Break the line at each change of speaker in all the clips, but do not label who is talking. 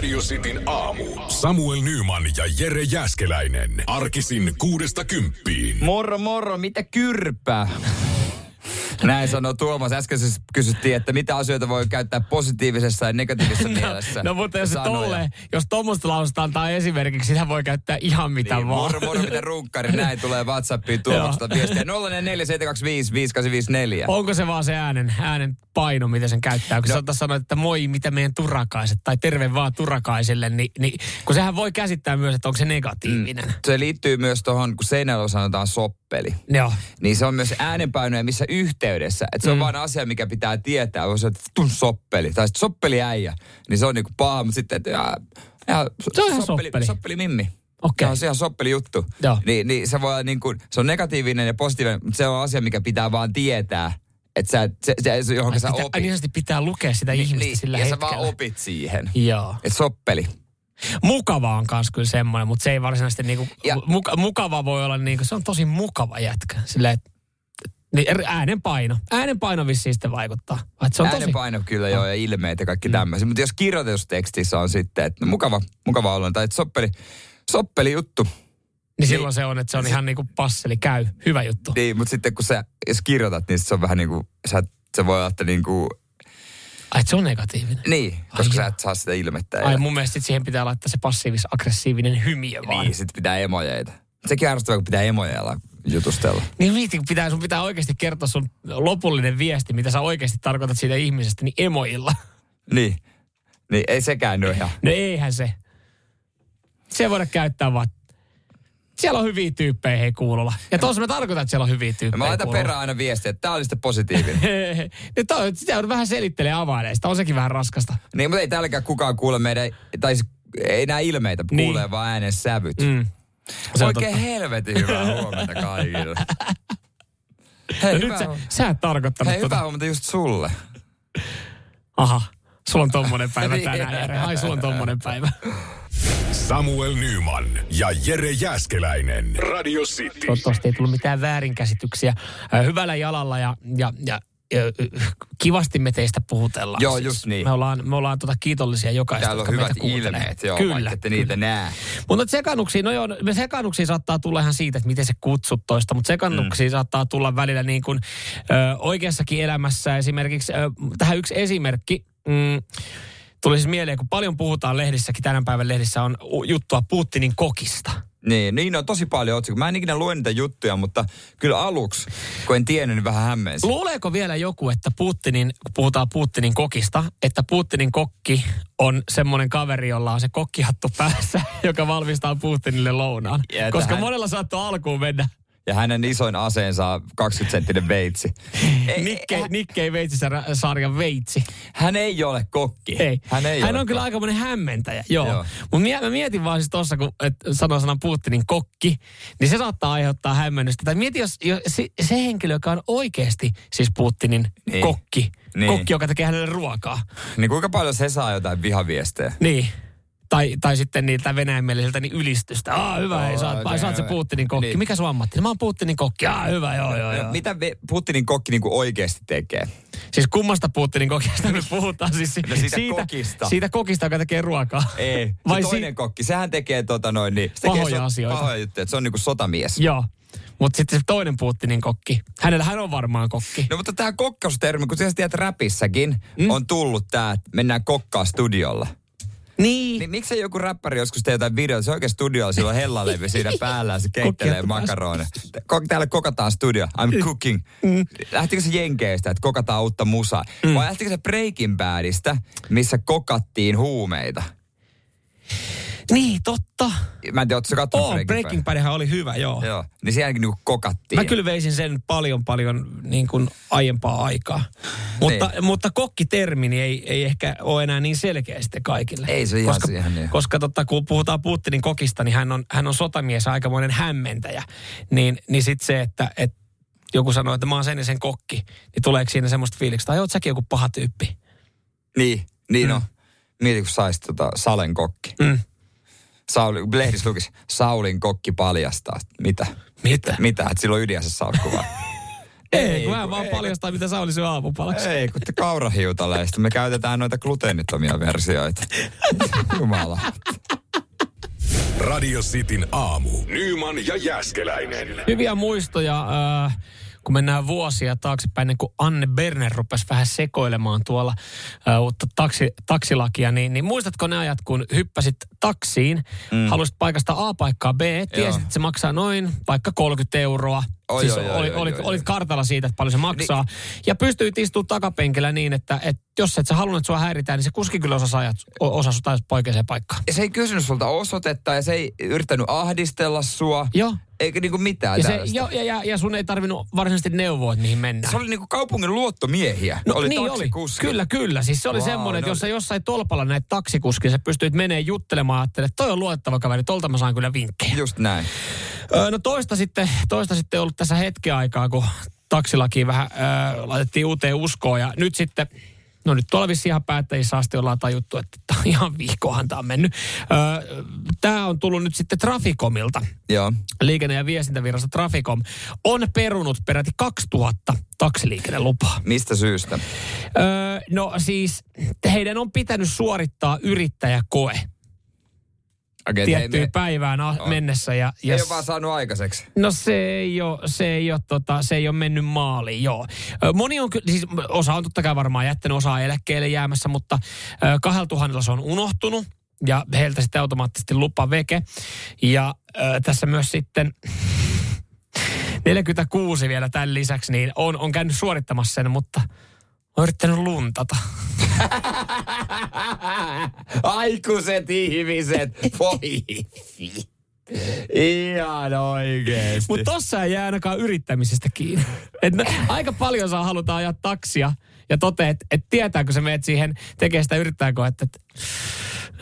Radio Cityn aamu. Samuel Nyman ja Jere Jäskeläinen. Arkisin kuudesta kymppiin.
Moro moro, mitä kyrpää? Näin sanoi Tuomas. Äsken siis kysyttiin, että mitä asioita voi käyttää positiivisessa ja negatiivisessa
no,
mielessä.
No mutta jos, tolle, jos tuommoista laususta antaa esimerkiksi, sitä voi käyttää ihan mitä
Niin,
vaan.
moro, moro, mitä runkkari. Näin tulee WhatsAppiin Tuomakselta viestiä. 047255854.
Onko se vaan se äänen, äänen paino, mitä sen käyttää? Kun no. sä sanoit, että moi, mitä meidän turakaiset, tai terve vaan turakaisille, niin, niin kun sehän voi käsittää myös, että onko se negatiivinen. Mm.
Se liittyy myös tuohon, kun seinällä sanotaan soppeli.
Joo.
Niin se on myös äänenpainoja missä yhteydessä. Että se on
Mm.
vaan asia, mikä pitää tietää. On se, että tun soppeli. Tai sitten soppeli äijä. Niin se on niinku paha, mutta sitten, että ja, ja,
Se on ihan soppeli.
soppeli mimmi.
Okei.
Se on ihan soppeli juttu.
Joo.
Niin, niin se voi niin kuin, se on negatiivinen ja positiivinen, mutta se on asia, mikä pitää vaan tietää. Että sä, se, se, se, johon
Ai
sä
pitää,
opit.
niin pitää lukea sitä ihmistä
niin,
sillä
ja
hetkellä.
sä vaan opit siihen.
Joo.
Että soppeli.
Mukava on kans kyllä semmoinen, mutta se ei varsinaisesti niinku,
Ja-
muka, mukava voi olla niinku, se on tosi mukava jätkä. Silleen, että niin äänen paino. Äänen paino vissiin sitten vaikuttaa. Vai, Se on tosi, Oh.
Äänenpaino kyllä joo ja ilmeet ja kaikki mm. tämmöisiä. Mutta jos kirjoitustekstissä on sitten, että no, mukava, mukava olla, tai että soppeli, soppeli juttu.
niin silloin se on, että se on ihan niinku passeli, käy, hyvä juttu.
Niin, mutta sitten kun sä, jos kirjoitat, niin se on vähän niin kuin, sä, se voi olla, että niin kuin,
Ai, se on negatiivinen.
niin, koska
Ai
sä et saa sitä ilmettä.
Ai mun mielestä sit siihen pitää laittaa se passiivis-aggressiivinen hymiö vaan.
Niin, sitten pitää emojeita. Sekin ärsyttävää, kun pitää emojeilla jutustella.
Niin kun pitää, sun pitää oikeasti kertoa sun lopullinen viesti, mitä sä oikeasti tarkoitat siitä ihmisestä, niin emoilla.
Niin. Niin, ei sekään nyt ihan.
No eihän se. Se voida käyttää vaan. Siellä on hyviä tyyppejä hei kuulolla. Ja tuossa mä tarkoitan, että siellä on hyviä tyyppejä
Mä laitan
kuulolla.
perään aina viestiä, että tää oli sitten positiivinen.
Nyt on, sitä on vähän selittelee availeista. On sekin vähän raskasta.
niin, mutta ei täälläkään kukaan kuule meidän, tai siis ei nämä ilmeitä,
Niin.
kuulee vaan äänen sävyt.
Mm. Se on
Oikein
totta.
helvetin hyvää huomenta kaikille. Hei,
No nyt sä, sä et tarkoittanut
Hei,
tota.
hyvää huomenta just sulle.
Aha, sulla on tommonen päivä
Niin.
tänään, Jere. Ai, sulla on tommonen päivä.
Samuel Nyman ja Jere Jäskeläinen. Radio City.
Toivottavasti ei tullut mitään väärinkäsityksiä. Ö, Hyvällä jalalla ja, ja, ja, ö, kivasti me teistä puhutellaan.
Joo, just niin.
Me ollaan, me ollaan tota kiitollisia jokaista,
Täällä on
jotka
hyvät
meitä kuuntelee.
ilmeet, joo,
kyllä,
vaikka ette niitä näe.
Mutta sekannuksia, no joo, me sekannuksia saattaa tulla ihan siitä, että miten se kutsut toista, mutta sekannuksia mm. saattaa tulla välillä niin kuin ö, oikeassakin elämässä. Esimerkiksi, ö, tähän yksi esimerkki, mm, tuli siis mieleen, kun paljon puhutaan lehdissäkin, tänä päivän lehdissä on juttua Putinin kokista.
Niin, niin on tosi paljon otsikoita. Mä en ikinä lue niitä juttuja, mutta kyllä aluksi, kun en tiennyt, niin vähän hämmensi.
Luuleeko vielä joku, että Putinin, kun puhutaan Putinin kokista, että Putinin kokki on semmoinen kaveri, jolla on se kokkihattu päässä, joka valmistaa Putinille lounaan?
Ja
Koska
tähän-
monella saattoi alkuun mennä
Ja hänen isoin aseensa on 20-senttinen veitsi. Ei,
Nikkei, Nikkei Veitsissä ra- sarjan veitsi.
Hän ei ole kokki.
Ei.
Hän ei
Hän
ole
on kyllä aikamoinen hämmentäjä, joo.
Joo.
joo. Mutta mä mietin vaan siis tuossa, kun et sanoo sanan Putinin kokki, niin se saattaa aiheuttaa hämmennystä. Tai mieti, jos, jos se, se henkilö, joka on oikeasti siis Putinin
Niin.
kokki,
Niin.
kokki, joka tekee hänelle ruokaa.
Niin kuinka paljon se saa jotain vihaviestejä?
Niin. Tai, tai sitten niiltä venäjänmielisiltä niin ylistystä. Aa, hyvä, sä, oot,
oikein
sä oot se. Putinin kokki.
Niin.
Mikä sun ammatti? Mä oon Putinin kokki. Aa, hyvä, joo, joo, joo.
No, mitä ve- Putinin kokki niinku oikeasti tekee?
Siis kummasta Putinin kokista me puhutaan? Siis si-
No siitä kokista.
Siitä kokista, joka tekee ruokaa.
Ei, se
Vai
toinen
si-
kokki, sehän tekee tota noin niin. Se
Pahoja
tekee so-
asioita.
Pahoja juttuja, että se on niinku sotamies.
Joo. Mutta sitten se toinen Putinin kokki. Hänellä hän on varmaan kokki.
No mutta tämä kokkaustermi, kun sä tiedät räpissäkin, mm. on tullut tää, että mennään kokkaa studiolla.
Niin.
Niin miksei joku räppäri joskus tee jotain videota, se oikein studiolla, sillä on hellalevy siinä päällä ja se keittelee makaroneja. Ko- Täällä kokataan studio, I'm cooking.
Mm.
Lähtikö se Jenkeistä, että kokataan uutta musaa? Vai lähtikö se Breaking Badista, missä kokattiin huumeita?
Niin, totta.
Mä en tiedä, ootko sä kattonut
Oh,
Breaking,
Breaking
Bad?
Badhan oli hyvä, joo.
Joo, niin sielläkin niinku kokattiin.
Mä kyllä veisin sen paljon, paljon niin kuin aiempaa aikaa. Mutta,
Niin.
mutta kokkitermini ei, ei ehkä ole enää niin selkeä sitten kaikille.
Ei se ihan
koska,
siihen niin.
Koska totta, kun puhutaan Putinin kokista, niin hän on, hän on sotamies aikamoinen hämmentäjä. Niin, niin sitten se, että, että joku sanoo, että mä oon sen ja sen kokki, niin tuleeko siinä semmoista fiilistä, tai oot säkin joku paha tyyppi?
Niin, niin
Mm.
no. Mieti, kun sais tota Salen kokki.
Mm.
Sauli, lehdissä lukisi, Saulin kokki paljastaa. Mitä?
Mitä?
Mitä? Että sillä on ydinässä salkku vai?
Ei, kun hän vaan paljastaa, mitä Sauli syö aamupalaksi.
Ei, kun te kaurahiutaleista. Me käytetään noita gluteenittomia versioita. Jumala.
Radio Cityn aamu. Nyman ja Jäskeläinen.
Hyviä muistoja, äh, kun mennään vuosia taaksepäin, niin kun Anne Berner rupesi vähän sekoilemaan tuolla äh, uutta taksi, taksilakia, niin, niin muistatko ne ajat, kun hyppäsit taksiin, mm. halusit paikasta A paikkaa B, tiesit, että se maksaa noin vaikka 30 euroa.
Oi,
siis
oi, oi,
oli,
oi,
olit,
oi,
olit kartalla siitä, että paljon se maksaa. Ja pystyit istumaan takapenkillä niin, että, että jos et sä halunnut, että sua häiritään, niin se kuski kyllä osasi ajat, o- osasi sut ajat oikeaan paikkaan.
Ja se ei kysynyt sulta osoitetta ja se ei yrittänyt ahdistella sua.
Joo.
Eikä niinku mitään
Ja, se,
tällaista.
ja, ja, ja, sun ei tarvinnut varsinaisesti neuvoa, että mihin mennään.
Se oli niinku kaupungin luottomiehiä.
No
oli
niin oli. Kyllä, kyllä. Siis se oli
Vau,
semmoinen, että
no-
jos sä jossain tolpalla näet taksikuskin, sä pystyit menee juttelemaan ja ajattelet, että toi on luotettava kaveri, tolta mä saan kyllä vinkkejä.
Just näin.
No toista sitten, toista sitten ollut tässä hetken aikaa, kun taksilaki vähän öö, laitettiin uuteen uskoon ja nyt sitten No nyt tuolla vissiin ihan päättäjissä asti ollaan tajuttu, että on ihan vihkohan tämä on mennyt. Öö, tämä on tullut nyt sitten Traficomilta.
Joo.
Liikenne- ja viestintävirasto Traficom on perunut peräti 2000 taksiliikennelupaa.
Mistä syystä?
Öö, no siis heidän on pitänyt suorittaa yrittäjäkoe
Okei,
tiettyyn
ei,
päivään a- mennessä. Ja, ja
ei ole vaan saanut aikaiseksi.
No se ei ole, se ei ole, tota, se ei ole mennyt maaliin, joo. Moni on, siis osa on totta kai varmaan jättänyt osaa eläkkeelle jäämässä, mutta kahdella tuhannella se on unohtunut ja heiltä sitten automaattisesti lupa veke. Ja ö, tässä myös sitten 46 vielä tämän lisäksi, niin on, on käynyt suorittamassa sen, mutta on yrittänyt luntata.
Aikuiset ihmiset. Voi. Ihan oikeesti.
Mutta tossa ei jää ainakaan yrittämisestä kiinni. Et no, aika paljon saa halutaan ajaa taksia ja toteat, että et tietääkö se meet siihen tekee sitä yrittääkö, että et,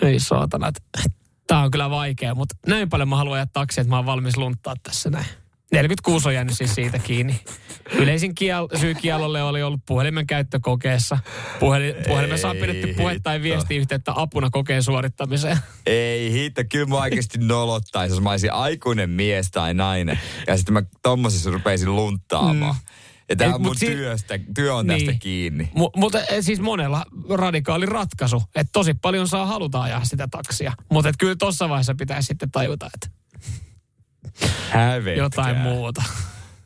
ei saatana, että tämä on kyllä vaikea, mutta näin paljon mä haluan ajaa taksia, että mä oon valmis lunttaa tässä näin. 46 on jäänyt siis siitä kiinni. Yleisin kiel, syy kiellolle oli ollut puhelimen käyttökokeessa. Puhelin, puhelimessa on pidetty puhetta tai viestiyhteyttä apuna kokeen suorittamiseen.
Ei hitto, kyllä mä oikeasti nolottaisi, jos mä olisin aikuinen mies tai nainen. Ja sitten mä tommosessa rupeisin lunttaamaan. Mm. Ja
Ei,
on mun
si-
työstä, työ on tästä
Niin.
kiinni.
Mu- mutta eh, siis monella radikaali ratkaisu, että tosi paljon saa haluta ajaa sitä taksia. Mutta kyllä tuossa vaiheessa pitäisi sitten tajuta, että
Hävetkää.
jotain muuta.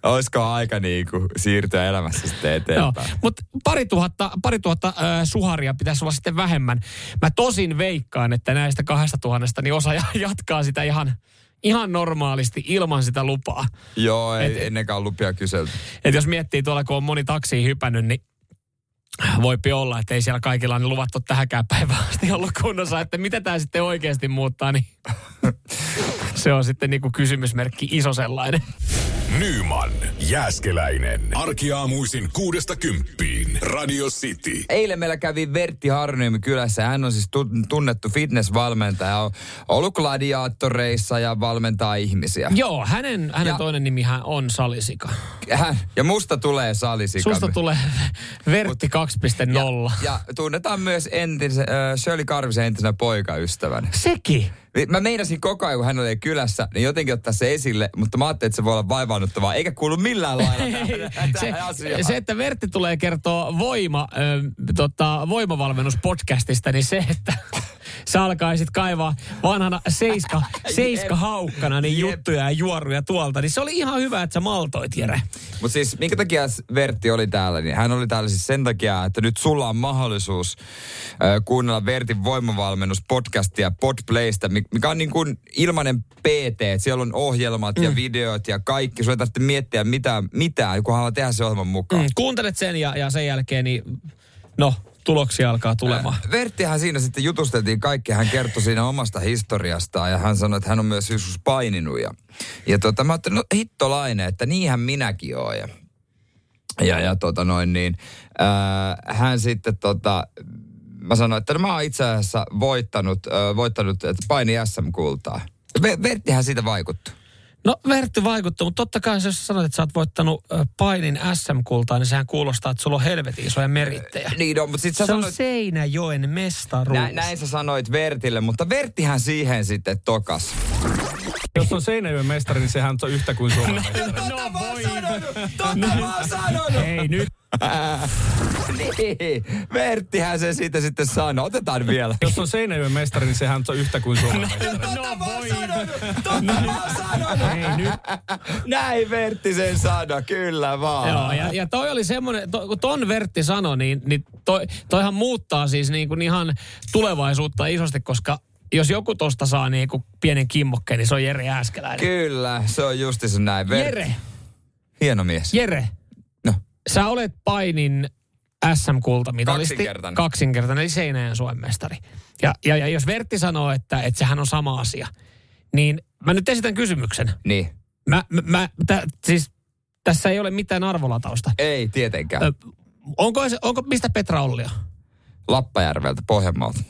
Olisiko aika niinku siirtyä elämässä sitten
Joo,
eteenpäin?
mutta pari tuhatta, pari tuhatta äh, suharia pitäisi olla sitten vähemmän. Mä tosin veikkaan, että näistä kahdesta tuhannesta niin osa ja- jatkaa sitä ihan, ihan normaalisti ilman sitä lupaa.
Joo, ei
Et-
ennenkaan lupia kyselty.
Et jos miettii tuolla, kun on moni taksiin hypännyt, niin voipi olla, että ei siellä kaikilla ne luvat ole tähänkään päivään asti ollut kunnossa, että mitä tämä sitten oikeasti muuttaa, niin se on sitten niinku kysymysmerkki iso sellainen.
Nyman, Jääskeläinen. Arkiaamuisin kuudesta kymppiin. Radio City.
Eilen meillä kävi Vertti Harniemi kylässä. Hän on siis tu- tunnettu fitnessvalmentaja. On ollut gladiaattoreissa ja valmentaa ihmisiä.
Joo, hänen, hänen
Ja-
toinen nimihän on Salisika.
Hän, ja musta tulee salisika.
Susta tulee Vertti 2.0.
Ja tunnetaan myös entisen, äh, Shirley Karvisen entisenä poikaystävänä.
Sekin.
Mä meinasin koko ajan, kun hän oli kylässä, niin jotenkin ottaa se esille, mutta mä ajattelin, että se voi olla vaivaannuttavaa, eikä kuulu millään lailla tähän,
se,
asiaan.
se, että Vertti tulee kertoa voima, ö, tota, voimavalmennuspodcastista, niin se, että sä alkaisit kaivaa vanhana seiska, seiska haukkana niin juttuja ja juoruja tuolta, niin se oli ihan hyvä, että sä maltoit, Jere.
Mutta siis minkä takia Vertti oli täällä, niin hän oli täällä siis sen takia, että nyt sulla on mahdollisuus äh, kuunnella Vertin voimavalmennuspodcastia Podplaysta, mi- mikä on niin kuin ilmainen PT, siellä on ohjelmat mm. ja videot ja kaikki. Sulla ei tarvitse miettiä mitään, mitään kun haluaa tehdä se ohjelman mukaan.
Mm, kuuntelet sen ja, ja sen jälkeen, niin no, tuloksia alkaa tulemaan.
Verttihän siinä sitten jutusteltiin kaikki. Hän kertoi siinä omasta historiastaan ja hän sanoi, että hän on myös joskus paininut. Ja, ja tota, mä ajattelin, no hittolainen, että niinhän minäkin oon. Ja, ja, ja tota noin niin, ää, hän sitten tota, mä sanoin, että no mä oon itse asiassa voittanut, äh, voittanut että paini SM-kultaa. Ve- Verttihän siitä vaikutti.
No Vertti vaikuttaa, mutta totta kai jos sanoit, että sä oot voittanut painin SM-kultaa, niin sehän kuulostaa, että sulla on helvetin isoja merittejä.
Niin on, mutta sit sä
Se on
sanoit,
Seinäjoen mestaruus.
nä, näin sä sanoit Vertille, mutta Verttihän siihen sitten tokas.
Jos on Seinäjoen mestari, niin sehän on yhtä kuin Suomen mestari.
No voi.
Totta mä oon sanonut!
Ei nyt.
niin, Verttihän se siitä sitten sanoi. Otetaan vielä.
Jos on Seinäjoen mestari, niin sehän on yhtä kuin Suomen mestari.
No voi.
Totta mä oon sanonut!
Ei nyt.
Näin Vertti sen sanoi, kyllä vaan.
Joo, ja, ja toi oli semmoinen, to, kun ton Vertti sanoi, niin, niin toi, toihan muuttaa siis niin kuin ihan tulevaisuutta isosti, koska jos joku tosta saa niin kuin pienen kimmokkeen, niin se on Jere Ääskeläinen.
Kyllä, se on justiinsa näin. Ver-
Jere,
Hieno mies.
Jere,
No.
sä olet painin SM-kultamitalisti.
Kaksinkertainen.
Kaksinkertainen, eli Seinäjän Suomen mestari. Ja, ja, ja jos Vertti sanoo, että, että sehän on sama asia, niin mä nyt esitän kysymyksen.
Niin.
Mä, mä, mä tä, siis tässä ei ole mitään arvolatausta.
Ei tietenkään.
Ö, onko, onko, mistä Petra Ollia?
Lappajärveltä, Pohjanmaalta.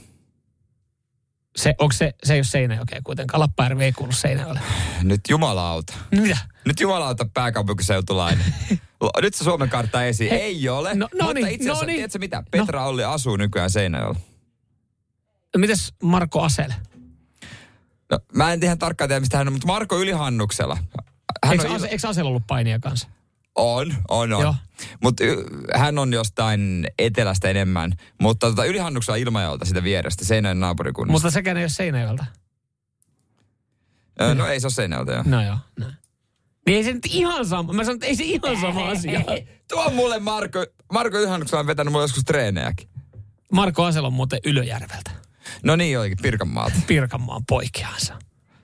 Se, onko se, se ei ole Seinäjokea kuitenkaan. Lappajärvi ei kuulu Seinäjoelle.
Nyt jumalauta.
Mitä?
Nyt jumalauta pääkaupunkiseutulainen. Nyt se Suomen kartta esiin.
Hei,
Ei ole.
no- no
mutta
niin,
itse asiassa,
no niin.
tiedätkö mitä? Petra Olli asuu nykyään Seinäjoella.
No Mites Marko Asel?
No, mä en ihan tarkkaan tiedä, mistä hän on, mutta Marko Ylihannuksella. Hän
Eikö,
on,
Ase, eikö Asel ollut painia kanssa?
On, on, on. Mutta hän on jostain etelästä enemmän. Mutta tota, Ylihannuksella Ilmajoelta sitä vierestä, Seinäjoen naapurikunnasta.
Mutta sekään ei ole Seinäjoelta.
No ei se ole Seinäjoelta, joo.
No joo, näin. Niin ei se nyt ihan sama. Mä sanon, että ei se ihan sama asia.
Tuo mulle Marko, Marko Ylihannuksella on vetänyt mulle joskus treenejäkin.
Marko Asel on muuten Ylöjärveltä.
No niin oikein, Pirkanmaalta.
Pirkanmaan poikiansa.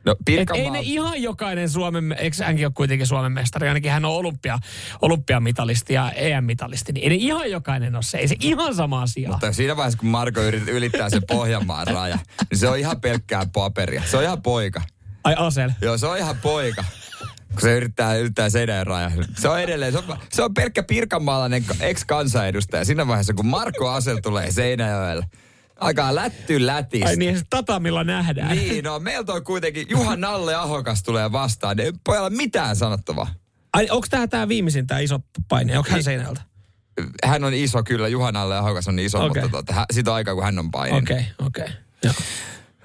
No Pirkanmaa...
ei ne ihan jokainen Suomen, me- eikö hänkin ole kuitenkin Suomen mestari, ainakin hän on olympia, olympiamitalisti ja EM-mitalisti, niin ei ne ihan jokainen ole se, ei se ihan sama asia.
Mutta siinä vaiheessa, kun Marko ylittää sen Pohjanmaan raja, niin se on ihan pelkkää paperia. Se on ihan poika.
Ai Asel.
Joo, se on ihan poika. Kun se yrittää, yrittää seinän raja. Se on edelleen, se on, se on pelkkä pirkanmaalainen ex-kansanedustaja. Siinä vaiheessa, kun Marko Asel tulee Seinäjoelle, alkaa lätty lätistä.
Ai niin, se tatamilla nähdään.
Niin, no meiltä on kuitenkin Juha Nalle Ahokas tulee vastaan. Niin Ei pojalla mitään sanottavaa.
Ai, onko tämä tää viimeisin tämä iso paine? Onko hän Seinäjältä?
Hän on iso kyllä, Juha Nalle Ahokas on iso,
Okei.
mutta tota, on aikaa, kun hän on painin.
Okei, okei. Joo.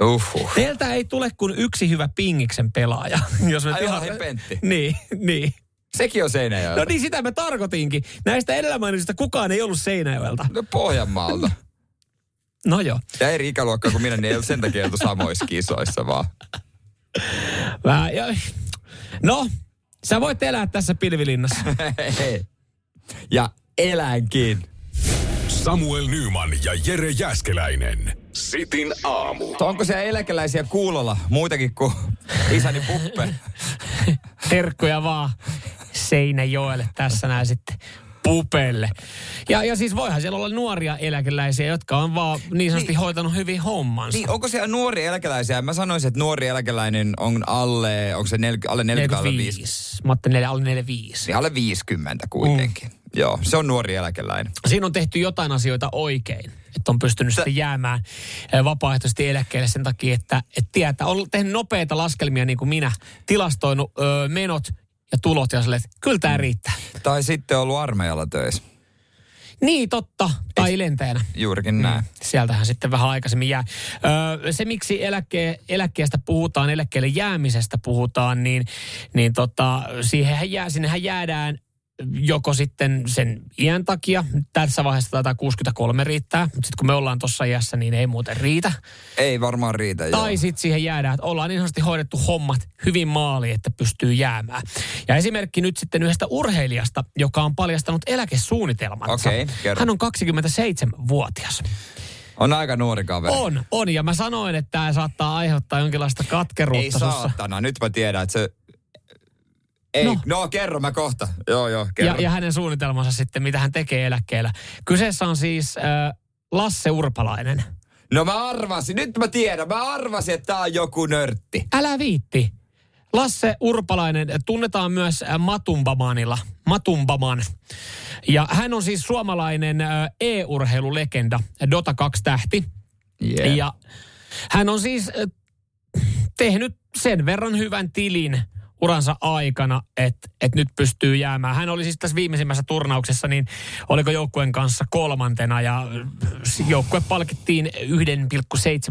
Uhuh.
Teiltä ei tule kuin yksi hyvä pingiksen pelaaja. Jos me
Ai
ihan...
Pentti.
Niin, niin.
Sekin on Seinäjoelta.
No niin, sitä mä tarkoitinkin. Näistä edellä kukaan ei ollut Seinäjoelta.
No Pohjanmaalta.
No joo.
Ja eri ikäluokkaa kuin minä, niin ei ollut sen takia oltu samoissa kisoissa vaan.
Vähän, ja, no, sä voit elää tässä pilvilinnassa.
ja elänkin.
Samuel Nyman ja Jere Jäskeläinen. Sitin aamu.
Onko siellä eläkeläisiä kuulolla muitakin kuin isäni puppe?
Terkkuja vaan Seinäjoelle tässä näin sitten pupelle. Ja, ja siis voihan siellä olla nuoria eläkeläisiä, jotka on vaan niin sanotusti
Niin.
hoitanut hyvin hommansa.
Niin, onko siellä nuori eläkeläisiä? Mä sanoisin, että nuori eläkeläinen on alle, onko se 40, alle 40 alle 50?
45. Mä ajattelin alle 45.
Niin alle 50 kuitenkin. Mm. Joo, se on nuori eläkeläinen.
Siinä on tehty jotain asioita oikein, että on pystynyt sitten jäämään eh, vapaaehtoisesti eläkkeelle sen takia, että, että tietää, on tehnyt nopeita laskelmia niin kuin minä, tilastoinut ö, menot ja tulot ja silleen, että kyllä tämä riittää.
Tai sitten ollut armeijalla töissä.
Niin, totta. Tai lentäjänä.
Juurikin näin.
Sieltähän sitten vähän aikaisemmin jää. Öö, se, miksi eläkke, eläkkeestä puhutaan, eläkkeelle jäämisestä puhutaan, niin, niin tota, siihenhän jää, sinnehän jäädään joko sitten sen iän takia, tässä vaiheessa taitaa 63 riittää, mutta sitten kun me ollaan tuossa iässä, niin ei muuten riitä.
Ei varmaan riitä.
Tai sitten siihen jäädään, että ollaan niin sanotusti hoidettu hommat hyvin maaliin, että pystyy jäämään. Ja esimerkki nyt sitten yhdestä urheilijasta, joka on paljastanut eläkesuunnitelmansa.
Okei, kerro.
Hän on 27-vuotias.
On aika nuori kaveri.
On, on. Ja mä sanoin, että tämä saattaa aiheuttaa jonkinlaista
Ei
katkeruutta sussa.
saatana, nyt mä tiedän, että se... Ei, no,
No.
kerro mä kohta. Joo, joo,
Ja,
kerro.
ja hänen suunnitelmansa sitten, mitä hän tekee eläkkeellä. Kyseessä on siis äh, Lasse Urpalainen.
No mä arvasin, nyt mä tiedän, mä arvasin, että tää on joku nörtti.
Älä viitti. Lasse Urpalainen tunnetaan myös Matumbamanilla. Matumbaman. Ja hän on siis suomalainen e-urheilulegenda, Dota 2 tähti.
Yeah.
Ja hän on siis tehnyt sen verran hyvän tilin uransa aikana, että et nyt pystyy jäämään. Hän oli siis tässä viimeisimmässä turnauksessa, niin oliko joukkueen kanssa kolmantena ja äh, joukkue palkittiin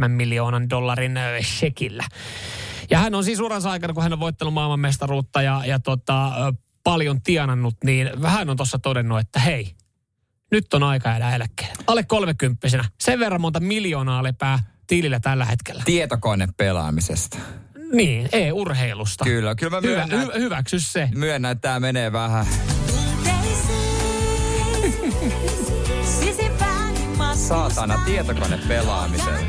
1,7 miljoonan dollarin äh, shekillä. Ja hän on siis uransa aikana, kun hän on voittanut maailmanmestaruutta ja, ja tota, äh, paljon tienannut, niin hän on tuossa todennut, että hei, nyt on aika jäädä eläkkeelle. Alle kolmekymppisenä. Sen verran monta miljoonaa lepää tilillä tällä hetkellä.
Tietokone pelaamisesta.
Niin, e-urheilusta.
Kyllä, kyllä mä
Hyvä,
myönnän,
hy, hyväksy se.
myönnän, että tää menee vähän. Saatana tietokone pelaamiseen.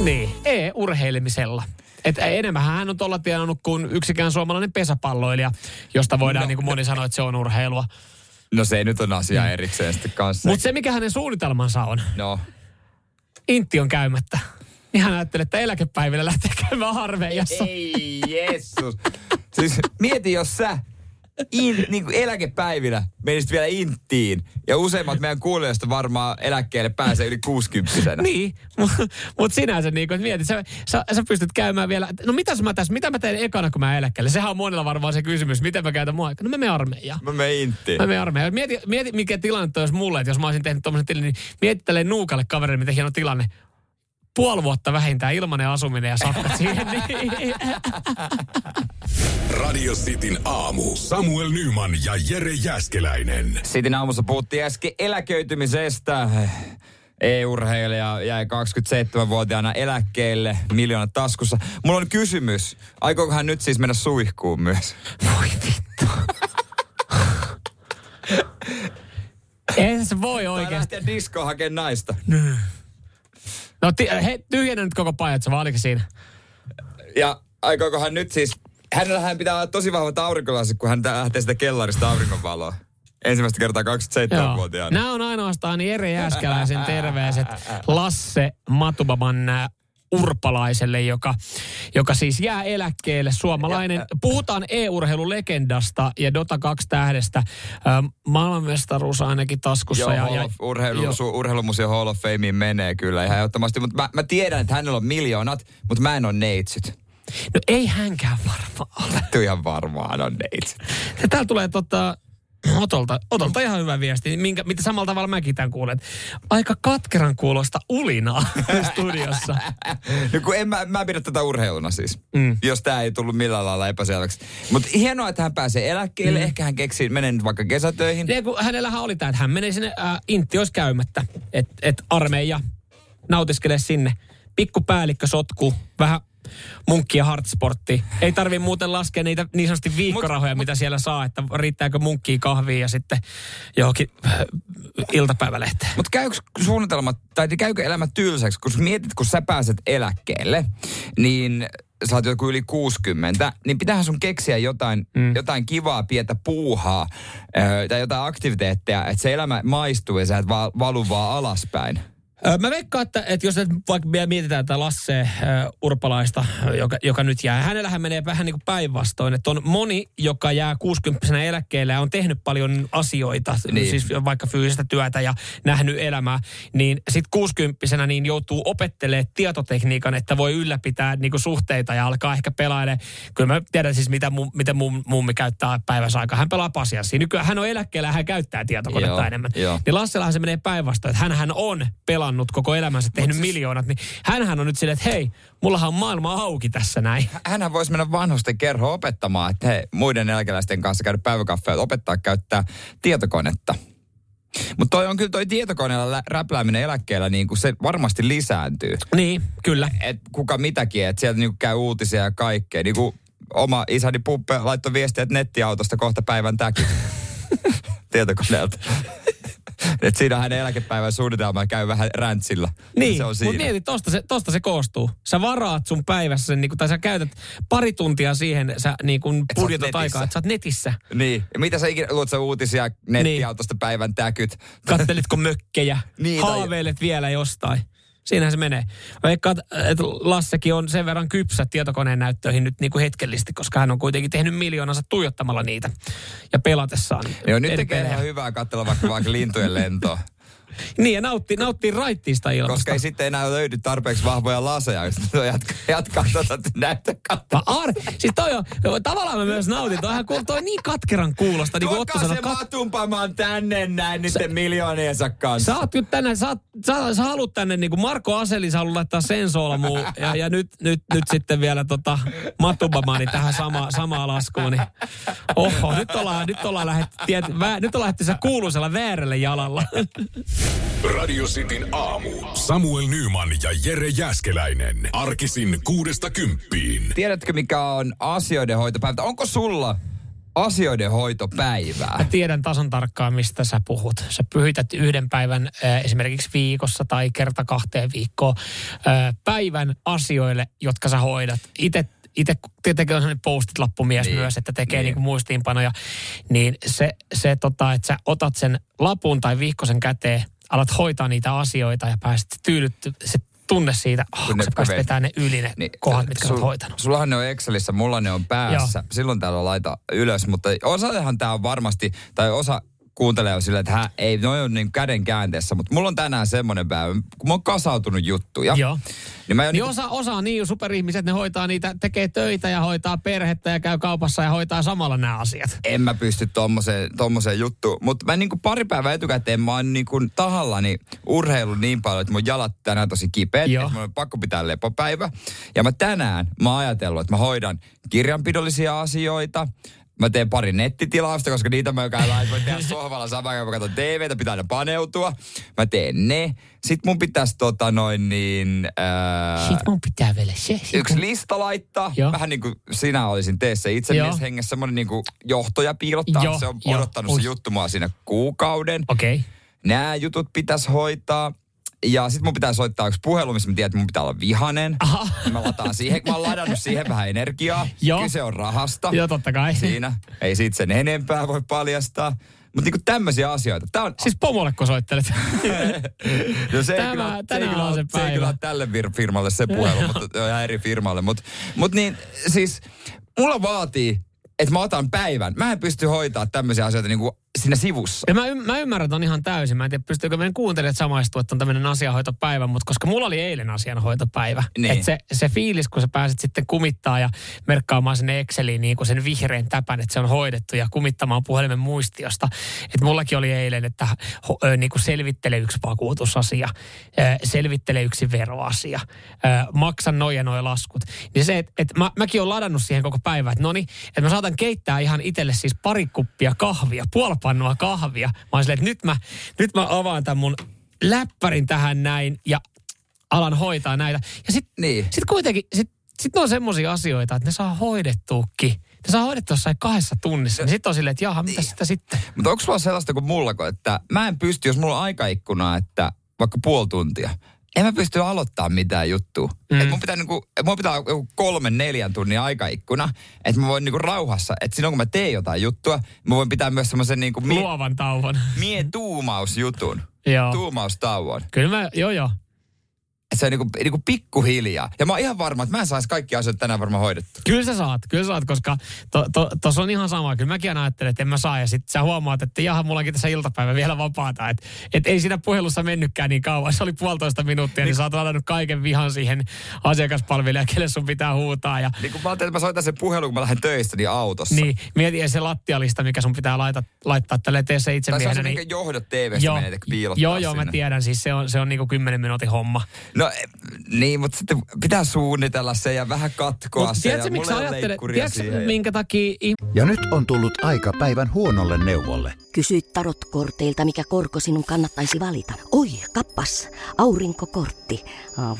Niin, e-urheilemisella. Et enemmän hän on tuolla tienannut kuin yksikään suomalainen pesäpalloilija, josta voidaan, no, niin kuin moni sanoo, että se on urheilua.
No se nyt on asia erikseen sitten kanssa.
Mutta se, mikä hänen suunnitelmansa on,
No,
Intti on käymättä. Niin hän ajattelee, että eläkepäivillä lähtee käymään harveijassa.
ei Jeesus. Siis mieti, jos sä in, niin kuin eläkepäivinä menisit vielä inttiin. Ja useimmat meidän kuulijoista varmaan eläkkeelle pääsee yli 60
Niin, mutta mut sinänsä niin kuin, mietit, sä, sä, sä, pystyt käymään vielä, no mitäs mä tässä, mitä mä teen ekana, kun mä eläkkeelle? Sehän on monella varmaan se kysymys, miten mä käytän mun aikaa. No mä menen armeijaan.
Mä menen inttiin.
Mä menen armeijaan. Mieti, mieti, mikä tilanne olisi mulle, että jos mä olisin tehnyt tommosen tilin, niin mieti tälleen nuukalle kaverille, miten hieno tilanne. Puoli vuotta vähintään ilmanen asuminen ja safkat siihen. Niin.
Radio Cityn aamu. Samuel Nyman ja Jere Jäskeläinen.
Sitin aamussa puhuttiin äsken eläköitymisestä. E-urheilija jäi 27-vuotiaana eläkkeelle, miljoonat taskussa. Mulla on kysymys. Aikooko hän nyt siis mennä suihkuun myös?
Voi vittu. Eihän se voi
Tai
oikeasti.
lähteä diskoon hakemaan naista.
No ti- he, tyhjennä nyt koko pajatso, vaan oliko siinä?
Ja aikooko hän nyt siis... Hänellä hän pitää olla tosi vahvat aurinkolasit, kun hän lähtee sitä kellarista auringonvaloa. Ensimmäistä kertaa 27-vuotiaana.
Nämä on ainoastaan Jere Jääskeläisen terveiset Lasse Matubaman äh, urpalaiselle, joka, joka siis jää eläkkeelle. Suomalainen, puhutaan e-urheilulegendasta ja Dota 2 tähdestä. Ähm, maailmanmestaruus ainakin taskussa.
Joo,
ja,
urheilu, su, urheilumuseo Hall of Fameen menee kyllä ihan ehdottomasti. Mutta mä, mä tiedän, että hänellä on miljoonat, mutta mä en ole neitsyt.
No ei hänkään varmaan ole.
Tuu ihan varmaan on neitsyt.
Täällä tulee tota, Otolta, Otolta ihan hyvä viesti, minkä, mitä samalla tavalla mäkin tämän kuulen. Aika katkeran kuulosta ulinaa studiossa.
No kun en mä, mä pidä tätä urheiluna siis,
Mm.
mm. jos tämä ei tullut millään lailla epäselväksi. Mutta hienoa, että hän pääsee eläkkeelle. Mm. Ehkä hän keksii, menee nyt vaikka kesätöihin.
Ja kun hänellähän oli tämä, että hän menee sinne, ää, Intti olisi käymättä, että et armeija nautiskelee sinne. Pikku päällikkö sotku, vähän munkki ja hardsportti. Ei tarvi muuten laskea niitä niin sanotusti viikkorahoja, mitä siellä saa, että riittääkö munkkiin kahviin ja sitten johonkin äh, iltapäivälehteen.
Mutta käykö suunnitelmat, tai käykö elämä tylsäksi, kun mietit, kun sä pääset eläkkeelle, niin sä oot joku yli 60, niin pitäähän sun keksiä jotain,
Mm.
jotain kivaa, pientä puuhaa ö, tai jotain aktiviteetteja, että se elämä maistuu ja sä et vaan valu vaan alaspäin.
Mä veikkaan, että, että jos nyt vaikka vielä mietitään tätä Lasse äh, Urpalaista, joka, joka nyt jää, hänellähän menee vähän niin kuin päinvastoin, että on moni, joka jää 60 eläkkeelle ja on tehnyt paljon asioita, niin. Siis vaikka fyysistä työtä ja nähnyt elämää, niin sitten 60 niin joutuu opettelemaan tietotekniikan, että voi ylläpitää niin kuin suhteita ja alkaa ehkä pelailemaan. Kyllä mä tiedän siis, mitä mum, miten mum, mummi käyttää päivässä aikaa. Hän pelaa pasiassia. Nykyään hän on eläkkeellä ja hän käyttää tietokonetta
Joo,
enemmän.
joo.
Niin Lassellahan se menee päinvastoin, että hän on pelannut koko elämänsä, tehnyt
siis-
miljoonat, niin hänhän on nyt silleen, että hei, mullahan on maailma auki tässä näin.
Hänhän voisi mennä vanhusten kerho opettamaan, että he, muiden eläkeläisten kanssa käydä päiväkaffeja, opettaa käyttää tietokonetta. Mutta toi on kyllä toi tietokoneella lä- räplääminen eläkkeellä, niin kuin se varmasti lisääntyy.
Niin, kyllä.
Et kuka mitäkin, että sieltä niinku käy uutisia ja kaikkea. Niinku oma isäni Puppe laittoi viestiä, että nettiautosta kohta päivän täkyt tietokoneelta. Et siinä on hänen eläkepäivän suunnitelma käy vähän räntsillä.
Niin,
se on
mutta
siinä.
mieti, tosta se, tosta se koostuu. Sä varaat sun päivässä sen, niin kun, tai sä käytät pari tuntia siihen, sä niin kun budjetot aikaa, että sä oot netissä.
Niin. Ja mitä sä ikinä, luot sä uutisia nettiautosta päivän täkyt?
Kattelitko mökkejä,
Niin, tai-
haaveilet vielä jostain. Siinähän se menee. Veikkaan, että Lassekin on sen verran kypsä tietokoneen näyttöihin nyt niin kuin hetkellisesti, koska hän on kuitenkin tehnyt miljoonansa tuijottamalla niitä ja pelatessaan.
Joo, nyt tekee ihan hyvää katsella vaikka, vaikka lintujen lentoa.
Niin, ja nauttii, nauttii raittiista ilmasta.
Koska ei sitten enää löydy tarpeeksi vahvoja laseja, jos jatkaa, jatkaa tuota
Mä ar- siis toi on, tavallaan mä myös nautin. Toihan kuul- toi niin katkeran kuulosta. Niin
Tuokaa se
kat-
matumpamaan tänne näin niiden miljooniensa kanssa.
Sä oot nyt tänne, sä, sä, sä haluat tänne niin kuin Marko Aseli, sä haluat laittaa sen solmuun ja, ja nyt, nyt, nyt, sitten vielä tota Matubamani tähän sama, samaan laskuun. Niin, oho, nyt ollaan, nyt ollaan lähdetty, tiet, vä, nyt ollaan lähdetty se kuuluisella väärällä jalalla.
Radio Cityn aamu. Samuel Nyman ja Jere Jäskeläinen. Arkisin kuudesta kymppiin.
Tiedätkö, mikä on asioiden hoitopäivä? Onko sulla asioiden hoitopäivää?
Mä tiedän tasan tarkkaan, mistä sä puhut. Sä pyhität yhden päivän äh, esimerkiksi viikossa tai kerta kahteen viikkoon äh, päivän asioille, jotka sä hoidat. Itse itse tietenkin on sellainen postit-lappumies
Niin,
niin, myös, että tekee
niin.
niin. Muistiinpanoja, niin se, se tota, että sä otat sen lapun tai vihkosen käteen, alat hoitaa niitä asioita ja pääset tyydytty, se tunne siitä, oh,
Kun
kun
ne
sä pääset
vet-
vetää ne yli ne niin, kohdat, mitkä sul, olet hoitanut.
Sullahan ne on Excelissä, mulla ne on päässä. Joo. Silloin täällä laita ylös, mutta osallehan tämä on varmasti, tai osa kuuntelee jo silleen, että hä, ei, noi on niin käden käänteessä, mutta mulla on tänään semmoinen päivä, kun mä oon kasautunut juttuja.
Joo.
Niin mä
Niin
niin
osa, osa on niin superihmiset, ne hoitaa niitä, tekee töitä ja hoitaa perhettä ja käy kaupassa ja hoitaa samalla nämä asiat.
en mä pysty tommoseen, tommoseen juttuun. Mutta mä niinku pari päivää etukäteen mä oon niinku tahallani urheillut niin paljon, että mun jalat tänään tosi kipeät. Että mun on pakko pitää lepopäivä. Ja mä tänään mä oon ajatellut, että mä hoidan kirjanpidollisia asioita. Mä teen pari nettitilausta, koska niitä mä käyn mä tehdä sohvalla samaan aikaan, kun mä katson TVtä, pitää aina paneutua. Mä teen ne. Sitten mun pitäisi tota noin niin... Ää,
Sitten mun pitää vielä se. sit
yksi
kun-
lista laittaa.
Joo.
Vähän niin kuin sinä olisin teessä itse
Joo.
mies hengessä. Semmoinen niin kuin johtoja piilottaa.
Joo,
se on odottanut
Ui.
se juttu mua siinä kuukauden.
Okei. Okay.
Nämä jutut pitäisi hoitaa. Ja sitten mun pitää soittaa yksi puhelu, missä mä tiedän, että mun pitää olla vihanen.
Aha.
Mä lataan siihen, mä oon ladannut siihen vähän energiaa.
Joo.
Kyse on rahasta.
Joo, totta kai.
Siinä. Ei siitä sen enempää voi paljastaa. Mutta niinku tämmöisiä asioita. Tää on,
Siis pomolle kun soittelet.
No se ei
Tämä-
kyllä, se ei kyllä,
on se
se ei
päivä.
kyllä tälle vir- firmalle se puhelu, mutta ihan eri firmalle. Mutta mut niin, siis mulla vaatii, että mä otan päivän. Mä en pysty hoitaa tämmöisiä asioita niinku siinä sivussa.
Ja mä, y- mä ymmärrän ton ihan täysin. Mä en tiedä, pystyykö meidän kuuntelijat samaistua, että on tämmöinen asianhoitopäivä, mutta koska mulla oli eilen asianhoitopäivä.
Niin.
Että se, se fiilis, kun sä pääset sitten kumittaa ja merkkaamaan sinne Exceliin niin kuin sen vihreän täpän, että se on hoidettu ja kumittamaan puhelimen muistiosta. Että mullakin oli eilen, että ho, ö, niin kuin selvittele yksi vakuutusasia, ö, selvittele yksi veroasia, ö, maksa noin ja noin laskut. Niin se, että et mä, mäkin olen ladannut siihen koko päivän, että no niin, että mä saatan keittää ihan itselle siis pari kuppia kahvia, puolipannua kahvia. Mä oon silleen, että nyt mä, nyt mä avaan tämän mun läppärin tähän näin ja alan hoitaa näitä. Ja sitten
Niin.
sit kuitenkin, sit, sit ne on semmoisia asioita, että ne saa hoidettuukin. Ne saa hoidettua jossain kahdessa tunnissa. Niin sitten on silleen, että jaha, mitä sitä sitten?
Mutta onko sulla sellaista kuin mulla, että mä en pysty, jos mulla on aikaikkuna, että vaikka puoli tuntia, en mä pysty aloittaa mitään juttua. Mm. Et mun pitää niinku, mun pitää joku kolmen, neljän tunnin aikaikkuna, että mä voin niinku rauhassa, että silloin kun mä teen jotain juttua, mä voin pitää myös semmoisen niinku mie,
Luovan tauon.
mie tuumausjutun.
Joo.
Tuumaustauon.
Kyllä mä, joo joo.
Se on niinku, niinku pikkuhiljaa. Ja mä oon ihan varma, että mä en saisi kaikki asiat tänään varmaan hoidettu.
Kyllä sä saat, kyllä sä saat, koska tuossa to, tossa on ihan sama. Kyllä mäkin aina ajattelen, että en mä saa. Ja sitten sä huomaat, että jaha, mulla onkin tässä iltapäivä vielä vapaata. Että et ei siinä puhelussa mennytkään niin kauan. Se oli puolitoista minuuttia, niin sä oot ladannut kaiken vihan siihen asiakaspalvelijalle, kelle sun pitää huutaa. Ja
Niin kun mä ajattelin, että mä soitan sen puhelun, kun mä lähden töistä, niin autossa.
niin, mieti se lattialista, mikä sun pitää laittaa, laittaa tälle tee se itse
Tai se on se, minkä johdot TV-stä
joo,
menee, että piilottaa
joo, joo, mä
sinne.
tiedän. Siis se on, se on niinku 10 minuutin homma.
No eh, niin, mutta sitten pitää suunnitella se ja vähän katkoa
Mutta
se.
tiedätkö,
ja
miksi ajattelet, tiedätkö, minkä takia
Ja nyt on tullut aika päivän huonolle neuvolle.
Kysy tarotkorteilta, mikä korko sinun kannattaisi valita. Oi, kappas, aurinkokortti.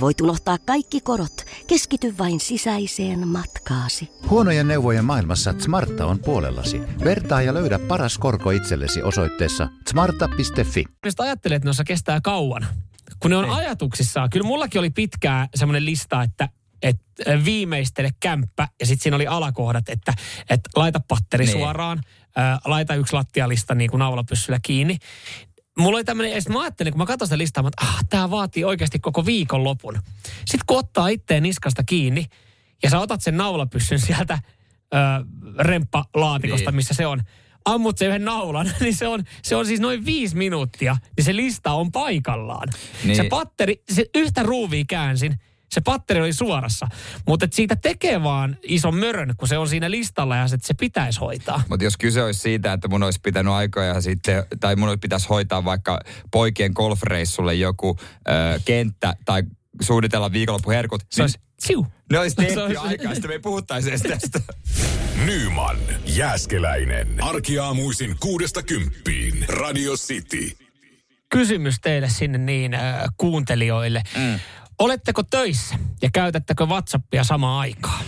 Voit unohtaa kaikki korot. Keskity vain sisäiseen matkaasi.
Huonojen neuvojen maailmassa Smarta on puolellasi. Vertaa ja löydä paras korko itsellesi osoitteessa smarta.fi.
ajattelee, että noissa kestää kauan? Kun ne on ajatuksissaan. Kyllä mullakin oli pitkää semmoinen lista, että että viimeistele kämppä ja sitten siinä oli alakohdat, että, että laita patteri
Niin.
suoraan, ää, laita yksi lattialista niin kuin naulapyssyllä kiinni. Mulla oli tämmöinen, ja mä ajattelin, kun mä katsoin sitä listaa, mä, että ah, tää vaatii oikeasti koko viikon lopun. Sitten kun ottaa itteen niskasta kiinni ja sä otat sen naulapyssyn sieltä ö, remppalaatikosta,
Niin.
missä se on, ammut sen yhden naulan, niin se on, se on siis noin viisi minuuttia, niin se lista on paikallaan.
Niin.
Se patteri, se yhtä ruuvia käänsin, se patteri oli suorassa. Mutta siitä tekee vaan ison mörön, kun se on siinä listalla ja sit se pitäisi hoitaa.
Mutta jos kyse olisi siitä, että mun olisi pitänyt aikoja sitten, tai mun olisi pitäisi hoitaa vaikka poikien golfreissulle joku ö, kenttä tai suunnitella viikonloppuherkut,
Se olisi siu.
ne olisi
Se
tehty
olisi-
aikaa, sitten me ei puhuttaisi edes tästä.
Nyman, Jääskeläinen. Arkiaamuisin kuudesta kymppiin. Radio City.
Kysymys teille sinne niin äh, kuuntelijoille. Mm. Oletteko töissä ja käytättekö WhatsAppia samaan aikaan?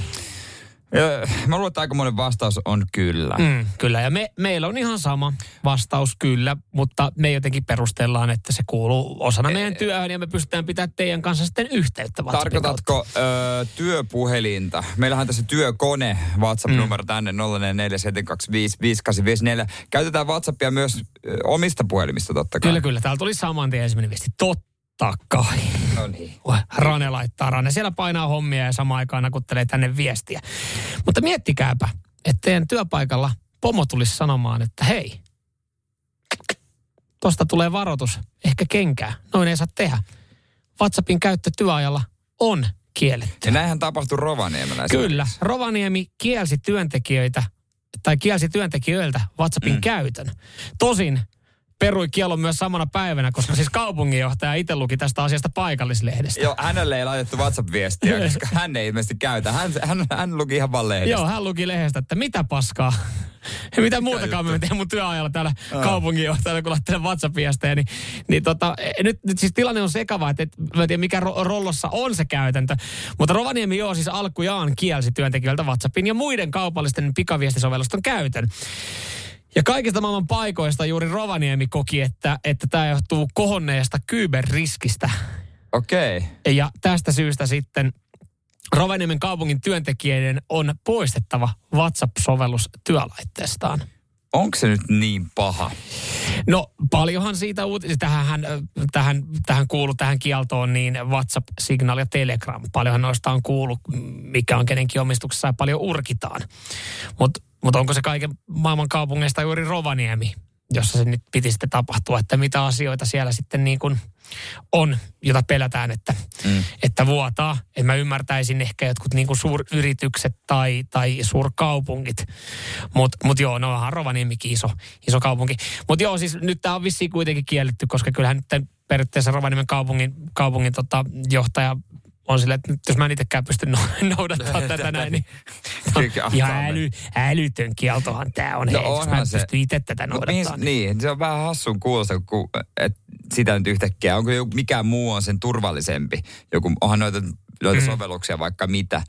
Mä luulen, että aika monen vastaus on kyllä.
Mm, kyllä, ja me, meillä on ihan sama vastaus kyllä, mutta me jotenkin perustellaan, että se kuuluu osana meidän työhön ja me pystytään pitämään teidän kanssa sitten yhteyttä.
Tarkoitatko ö, työpuhelinta? Meillähän tässä työkone, WhatsApp-numero tänne 0447255854. Käytetään WhatsAppia myös ö, omista puhelimista totta kai.
Kyllä, kyllä. Täällä tuli saman tien ensimmäinen viesti. Totta kai.
No niin.
Rane laittaa, Rane siellä painaa hommia ja samaan aikaan nakuttelee tänne viestiä. Mutta miettikääpä, että teidän työpaikalla pomo tulisi sanomaan, että hei, tosta tulee varoitus, ehkä kenkää, noin ei saa tehdä. WhatsAppin käyttö työajalla on kielletty.
Ja näinhän tapahtui Rovaniemellä.
Kyllä, Rovaniemi kielsi työntekijöitä, tai kielsi työntekijöiltä WhatsAppin mm. käytön. Tosin perui kielon myös samana päivänä, koska siis kaupunginjohtaja itse luki tästä asiasta paikallislehdestä.
Joo, hänelle ei laitettu WhatsApp-viestiä, koska hän ei ilmeisesti käytä. Hän, hän, hän luki ihan vaan lehdestä.
Joo, hän luki lehdestä, että mitä paskaa. mitä muutakaan mä teen mun työajalla täällä kaupunginjohtajana, kun laittelen WhatsApp-viestejä. Niin, niin tota, nyt, nyt siis tilanne on sekava, että et, mä en tiedä mikä ro- rollossa on se käytäntö. Mutta Rovaniemi joo siis alkujaan kielsi työntekijöiltä WhatsAppin ja muiden kaupallisten pikaviestisovellusten käytön. Ja kaikista maailman paikoista juuri Rovaniemi koki, että, että tämä johtuu kohonneesta kyberriskistä.
Okei. Okay.
Ja tästä syystä sitten Rovaniemen kaupungin työntekijöiden on poistettava WhatsApp-sovellus työlaitteestaan.
Onko se nyt niin paha?
No paljonhan siitä uutisia, tähän, tähän, tähän kuuluu tähän kieltoon niin WhatsApp, Signal ja Telegram. Paljonhan noista on kuullut, mikä on kenenkin omistuksessa ja paljon urkitaan. Mutta mut onko se kaiken maailman kaupungeista juuri Rovaniemi, jossa se nyt piti sitten tapahtua, että mitä asioita siellä sitten niin kuin on, jota pelätään, että, mm. että vuotaa. En mä ymmärtäisin ehkä jotkut niin kuin suuryritykset tai, tai suurkaupungit. Mutta mut joo, no onhan Rovaniemikin iso, iso kaupunki. Mutta joo, siis nyt tämä on vissiin kuitenkin kielletty, koska kyllähän nyt periaatteessa Rovaniemen kaupungin, kaupungin tota, johtaja on silleen, että nyt jos mä en itsekään pysty no, noudattamaan tätä näin, niin
Kyllä,
ihan äly, älytön kieltohan tämä on.
No
hei, jos mä
onhan
en
se.
pysty itse tätä
Mut mihin,
noudattamaan.
niin, se on vähän hassun kuulosta, kun et sitä nyt yhtäkkiä, onko joku, mikään muu on sen turvallisempi? Joku, onhan noita, noita mm. sovelluksia vaikka mitä.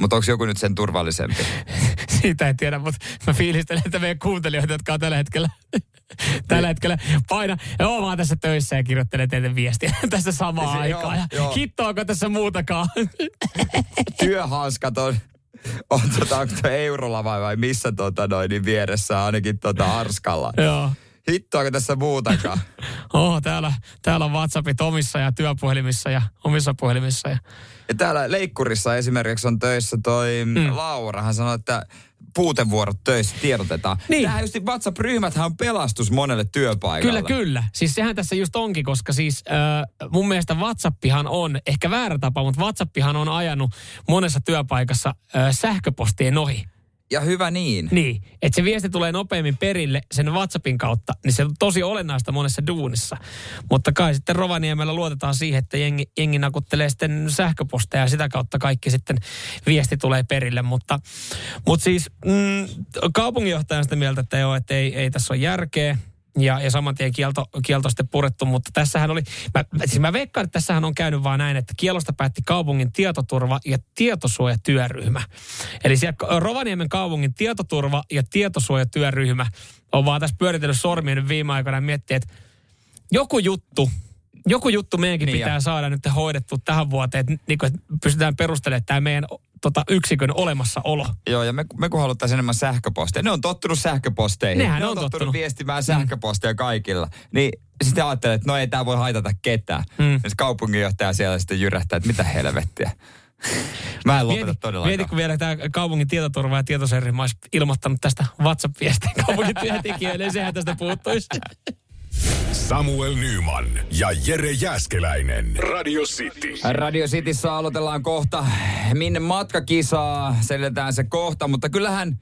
Mutta onko joku nyt sen turvallisempi?
Siitä en tiedä, mutta mä fiilistelen, että meidän kuuntelijoita, jotka on tällä hetkellä, tällä hetkellä paina. Joo, mä oon tässä töissä ja kirjoittelen teille viestiä tässä samaan
Se- joo,
aikaan. Ja
joo.
hittoako tässä muutakaan?
Työhanskat on, on tota, onko toi eurolla vai, vai missä tota noin, niin vieressä ainakin tota Arskalla.
Joo.
Hittoako tässä muutakaan?
Oh, täällä, täällä on WhatsAppit omissa ja työpuhelimissa ja omissa puhelimissa. Ja...
Ja täällä Leikkurissa esimerkiksi on töissä toi mm. Laura. Hän sanoi, että puutevuorot töissä tiedotetaan.
Niin.
Tähän just WhatsApp-ryhmäthän on pelastus monelle työpaikalle.
Kyllä, kyllä. Siis sehän tässä just onkin, koska siis äh, mun mielestä WhatsAppihan on, ehkä väärä tapa, mutta WhatsAppihan on ajanut monessa työpaikassa äh, sähköpostien ohi.
Ja hyvä niin.
Niin, että se viesti tulee nopeammin perille sen WhatsAppin kautta, niin se on tosi olennaista monessa duunissa. Mutta kai sitten Rovaniemellä luotetaan siihen, että jengi, jengi nakuttelee sitten sähköposteja ja sitä kautta kaikki sitten viesti tulee perille. Mutta, mutta siis mm, kaupunginjohtaja on sitä mieltä, että joo, että ei, ei tässä ole järkeä ja, ja saman tien kielto, kielto sitten purettu, mutta tässähän oli, mä, siis mä veikkaan, että tässähän on käynyt vaan näin, että kielosta päätti kaupungin tietoturva- ja tietosuojatyöryhmä. Eli siellä Rovaniemen kaupungin tietoturva- ja tietosuojatyöryhmä on vaan tässä pyöritellyt sormia nyt viime aikoina ja miettii, että joku juttu, joku juttu meidänkin
Niin
niin pitää
ja-
saada nyt hoidettu tähän vuoteen, että, niin kuin, että pystytään perustelemaan tämä meidän tota, yksikön olemassaolo.
Joo, ja me, me kun haluttaisiin enemmän sähköposteja. Ne on tottunut sähköposteihin.
Nehän
ne
on
on tottunut,
tottunut.
viestimään sähköposteja kaikilla. Niin sitten ajattelee, että no ei tämä voi haitata ketään. Mm. Ja se kaupunginjohtaja siellä sitten jyrähtää, että mitä helvettiä. Mä en lopeta
Mieti,
todellakaan.
mieti, kun vielä tämä kaupungin tietoturva ja tietoserri olisi ilmoittanut tästä WhatsApp-viestin kaupungin työntekijöille, niin sehän tästä puuttuisi.
Samuel Nyman ja Jere Jäskeläinen. Radio City.
Radio Cityssä aloitellaan kohta. Minne matkakisaa, selitetään se kohta, mutta kyllähän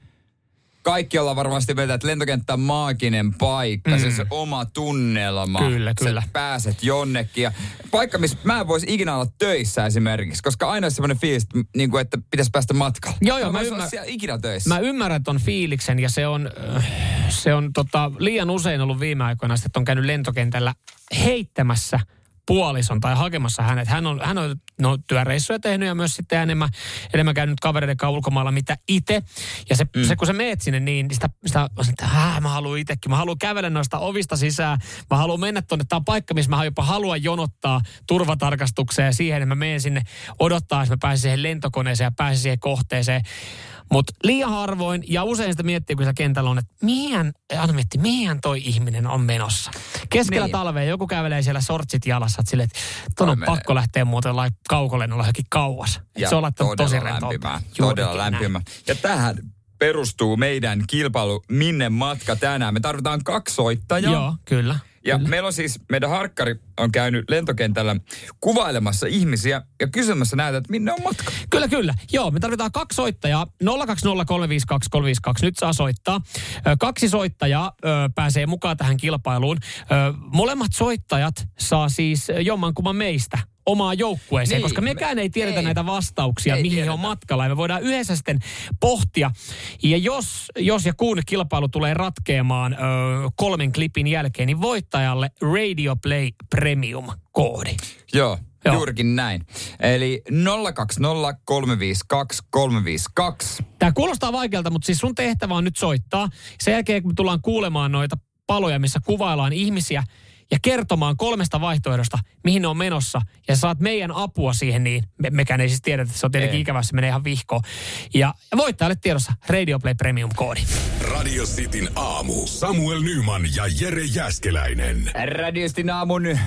kaikki ollaan varmasti mieltä, että lentokenttä on maaginen paikka, mm. se, se oma tunnelma.
Kyllä, kyllä.
Sä pääset jonnekin. Ja paikka, missä mä en voisi ikinä olla töissä esimerkiksi, koska aina on semmoinen fiilis, että, niin kuin, että pitäisi päästä matkalle.
Joo, joo,
mä,
mä
mä ymmär...
ymmärrän.
ikinä töissä.
Mä ymmärrän ton fiiliksen ja se on, äh, se on tota, liian usein ollut viime aikoina, että on käynyt lentokentällä heittämässä puolison tai hakemassa hänet. Hän on, hän on no, työreissuja tehnyt ja myös sitten enemmän, enemmän käynyt kavereiden kanssa ulkomailla mitä itse. Ja se, mm. se, kun sä meet sinne, niin sitä, sitä että Hää, mä haluan itsekin. Mä haluan kävellä noista ovista sisään. Mä haluan mennä tuonne. Tämä on paikka, missä mä jopa haluan jonottaa turvatarkastukseen ja siihen, että mä menen sinne odottaa, että mä pääsen siihen lentokoneeseen ja pääsen siihen kohteeseen. Mutta liian harvoin, ja usein sitä miettii, kun se kentällä on, että mihin, aina miettii, mihin toi ihminen on menossa. Keskellä
Niin.
talvea joku kävelee siellä sortsit jalassa, että silleen, että on
menee.
pakko lähteä muuten jollain kaukolennolla johonkin kauas. Et se on laittanut tosi rentoa.
lämpimää. Todella
näin.
lämpimää. Ja tähän perustuu meidän kilpailu Minne matka tänään. Me tarvitaan kaksi soittajaa.
Joo, kyllä.
Ja
kyllä.
meillä on siis, meidän harkkari on käynyt lentokentällä kuvailemassa ihmisiä ja kysymässä näitä, että minne on matka.
Kyllä, kyllä. Joo, me tarvitaan kaksi soittajaa. 020352352. Nyt saa soittaa. Kaksi soittajaa ö, pääsee mukaan tähän kilpailuun. Ö, Molemmat soittajat saa siis jommankumman meistä omaa joukkueeseen,
Niin,
koska mekään ei tiedetä
ei.
näitä vastauksia,
Ei
mihin he
tiedetä.
on matkalla. Ja me voidaan yhdessä sitten pohtia. Ja jos, jos ja kun kilpailu tulee ratkeamaan ö, kolmen klipin jälkeen, niin voittajalle Radio Play Premium-koodi.
Joo,
Joo.
Joo. juurikin näin. Eli 020 352 352.
Tämä kuulostaa vaikealta, mutta siis sun tehtävä on nyt soittaa. Sen jälkeen, kun me tullaan kuulemaan noita paloja, missä kuvaillaan ihmisiä ja kertomaan kolmesta vaihtoehdosta, mihin ne on menossa. Ja saat meidän apua siihen, niin me, mekään ei siis tiedä, että se on tietenkin
Ei.
ikävä, se menee ihan vihkoon. Ja, ja voittajalle tiedossa Radio Play Premium-koodi.
Radio Cityn aamu. Samuel Nyman ja Jere Jäskeläinen.
Radiostin aamun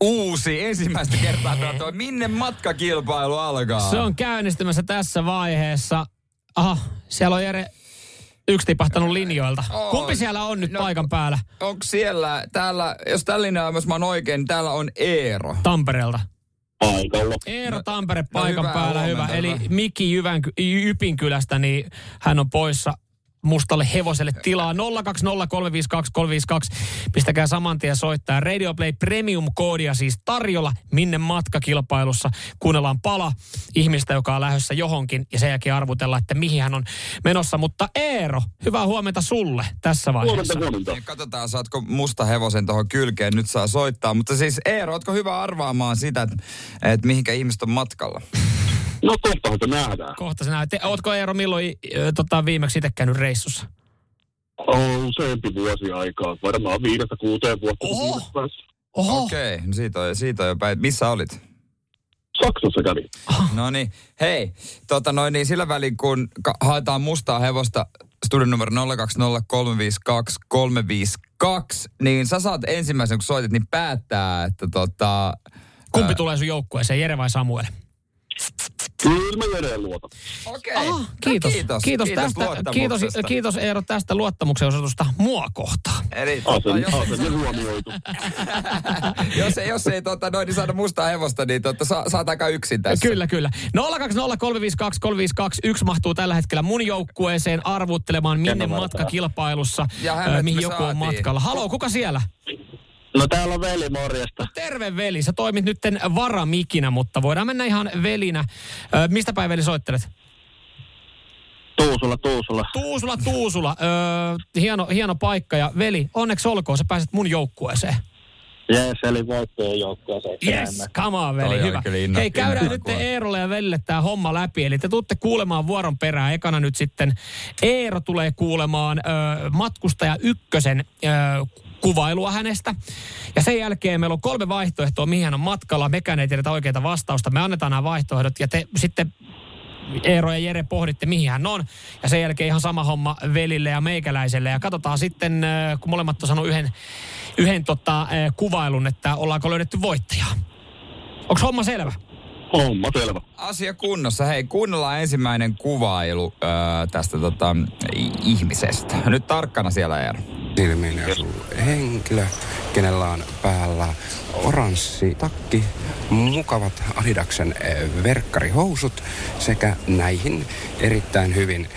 uusi ensimmäistä kertaa tuo Minne matkakilpailu alkaa?
Se on käynnistymässä tässä vaiheessa. Aha, siellä on Jere yksi tipahtanut linjoilta.
On.
Kumpi siellä on nyt
No,
paikan päällä?
Onko siellä, täällä, jos tällä linjalla, jos mä oon oikein, niin täällä on Eero.
Tampereelta.
paikalla.
Eero Tampere
no
paikan
hyvää
päällä, hyvä. Eli
hyvä.
Miki Jyvän, Ypinkylästä, niin hän on poissa mustalle hevoselle tilaa 020352352. Pistäkää saman tien soittaa. Radio Play Premium-koodia siis tarjolla minne matkakilpailussa. Kuunnellaan pala ihmistä, joka on lähdössä johonkin ja sen jälkeen arvutellaan, että mihin hän on menossa. Mutta Eero, hyvää huomenta sulle tässä vaiheessa.
Huomenta, huomenta.
Ja katsotaan, saatko musta hevosen tuohon kylkeen, nyt saa soittaa. Mutta siis Eero, ootko hyvä arvaamaan sitä, että, että mihinkä ihmiset on matkalla?
No kohtahan se nähdään.
Kohta sinä, te, ootko Eero milloin ö, tota, viimeksi itse käynyt reissussa?
On useampi vuosi aikaa. Varmaan viidestä kuuteen vuotta.
Oho. Oho,
Okei, okay, no siitä on, siitä on jo päin. Missä olit?
Saksassa kävi.
No niin, hei, tota noin, niin sillä välin kun ka- haetaan mustaa hevosta studion numero 020352352, niin sä saat ensimmäisen, kun soitit, niin päättää, että tota...
kumpi
ää,
tulee sun joukkueeseen, Jere vai Samuel?
Kyllä mä Jereen luotan.
Okei.
Ah,
No
kiitos.
kiitos.
Kiitos,
Kiitos
tästä. Kiitos, kiitos Eero tästä luottamuksen osoitusta mua kohtaan.
Eli tota,
Asen,
jos,
asenne huomioitu.
jos, ei, jos ei tota, noin, niin saada mustaa hevosta, niin tota, sa, saat aika yksin tässä.
Kyllä, kyllä. 020352352 mahtuu tällä hetkellä mun joukkueeseen arvuuttelemaan minne
Kerro
matka
varmaan.
kilpailussa,
Ja hänet
ö, mihin joku on
saatiin.
matkalla. Haloo, kuka siellä?
No täällä on veli, morjesta.
Terve veli, sä toimit nytten varamikinä, mutta voidaan mennä ihan velinä. Ö, mistä päin veli soittelet?
Tuusula, Tuusula.
Tuusula, Tuusula. Ö, hieno, hieno paikka ja veli, onneksi olkoon, sä pääset mun joukkueeseen.
Jees, eli voittojen joukkueeseen.
Yes, come on veli,
Toi
hyvä.
inno-
Hei, käydään nyt. Eerolle ja Velille tämä homma läpi. Eli te tuutte kuulemaan vuoron perään. Ekana nyt sitten Eero tulee kuulemaan ö, matkustaja ykkösen ö, kuvailua hänestä. Ja sen jälkeen meillä on kolme vaihtoehtoa, mihin hän on matkalla. Mekään ei tiedetä oikeita vastausta. Me annetaan nämä vaihtoehdot ja te sitten Eero ja Jere pohditte, mihin hän on. Ja sen jälkeen ihan sama homma velille ja meikäläiselle. Ja katsotaan sitten, ö, kun molemmat on saanut yhden, yhden tota, ö, kuvailun, että ollaanko löydetty voittajaa. Onko homma selvä?
Homma selvä.
Asia kunnossa. Hei, kuunnellaan ensimmäinen kuvailu öö, tästä tota, ihmisestä. Nyt tarkkana siellä Eero.
Silmiin asuu henkilö, kenellä on päällä oranssi takki, mukavat Adidaksen verkkarihousut sekä näihin erittäin hyvin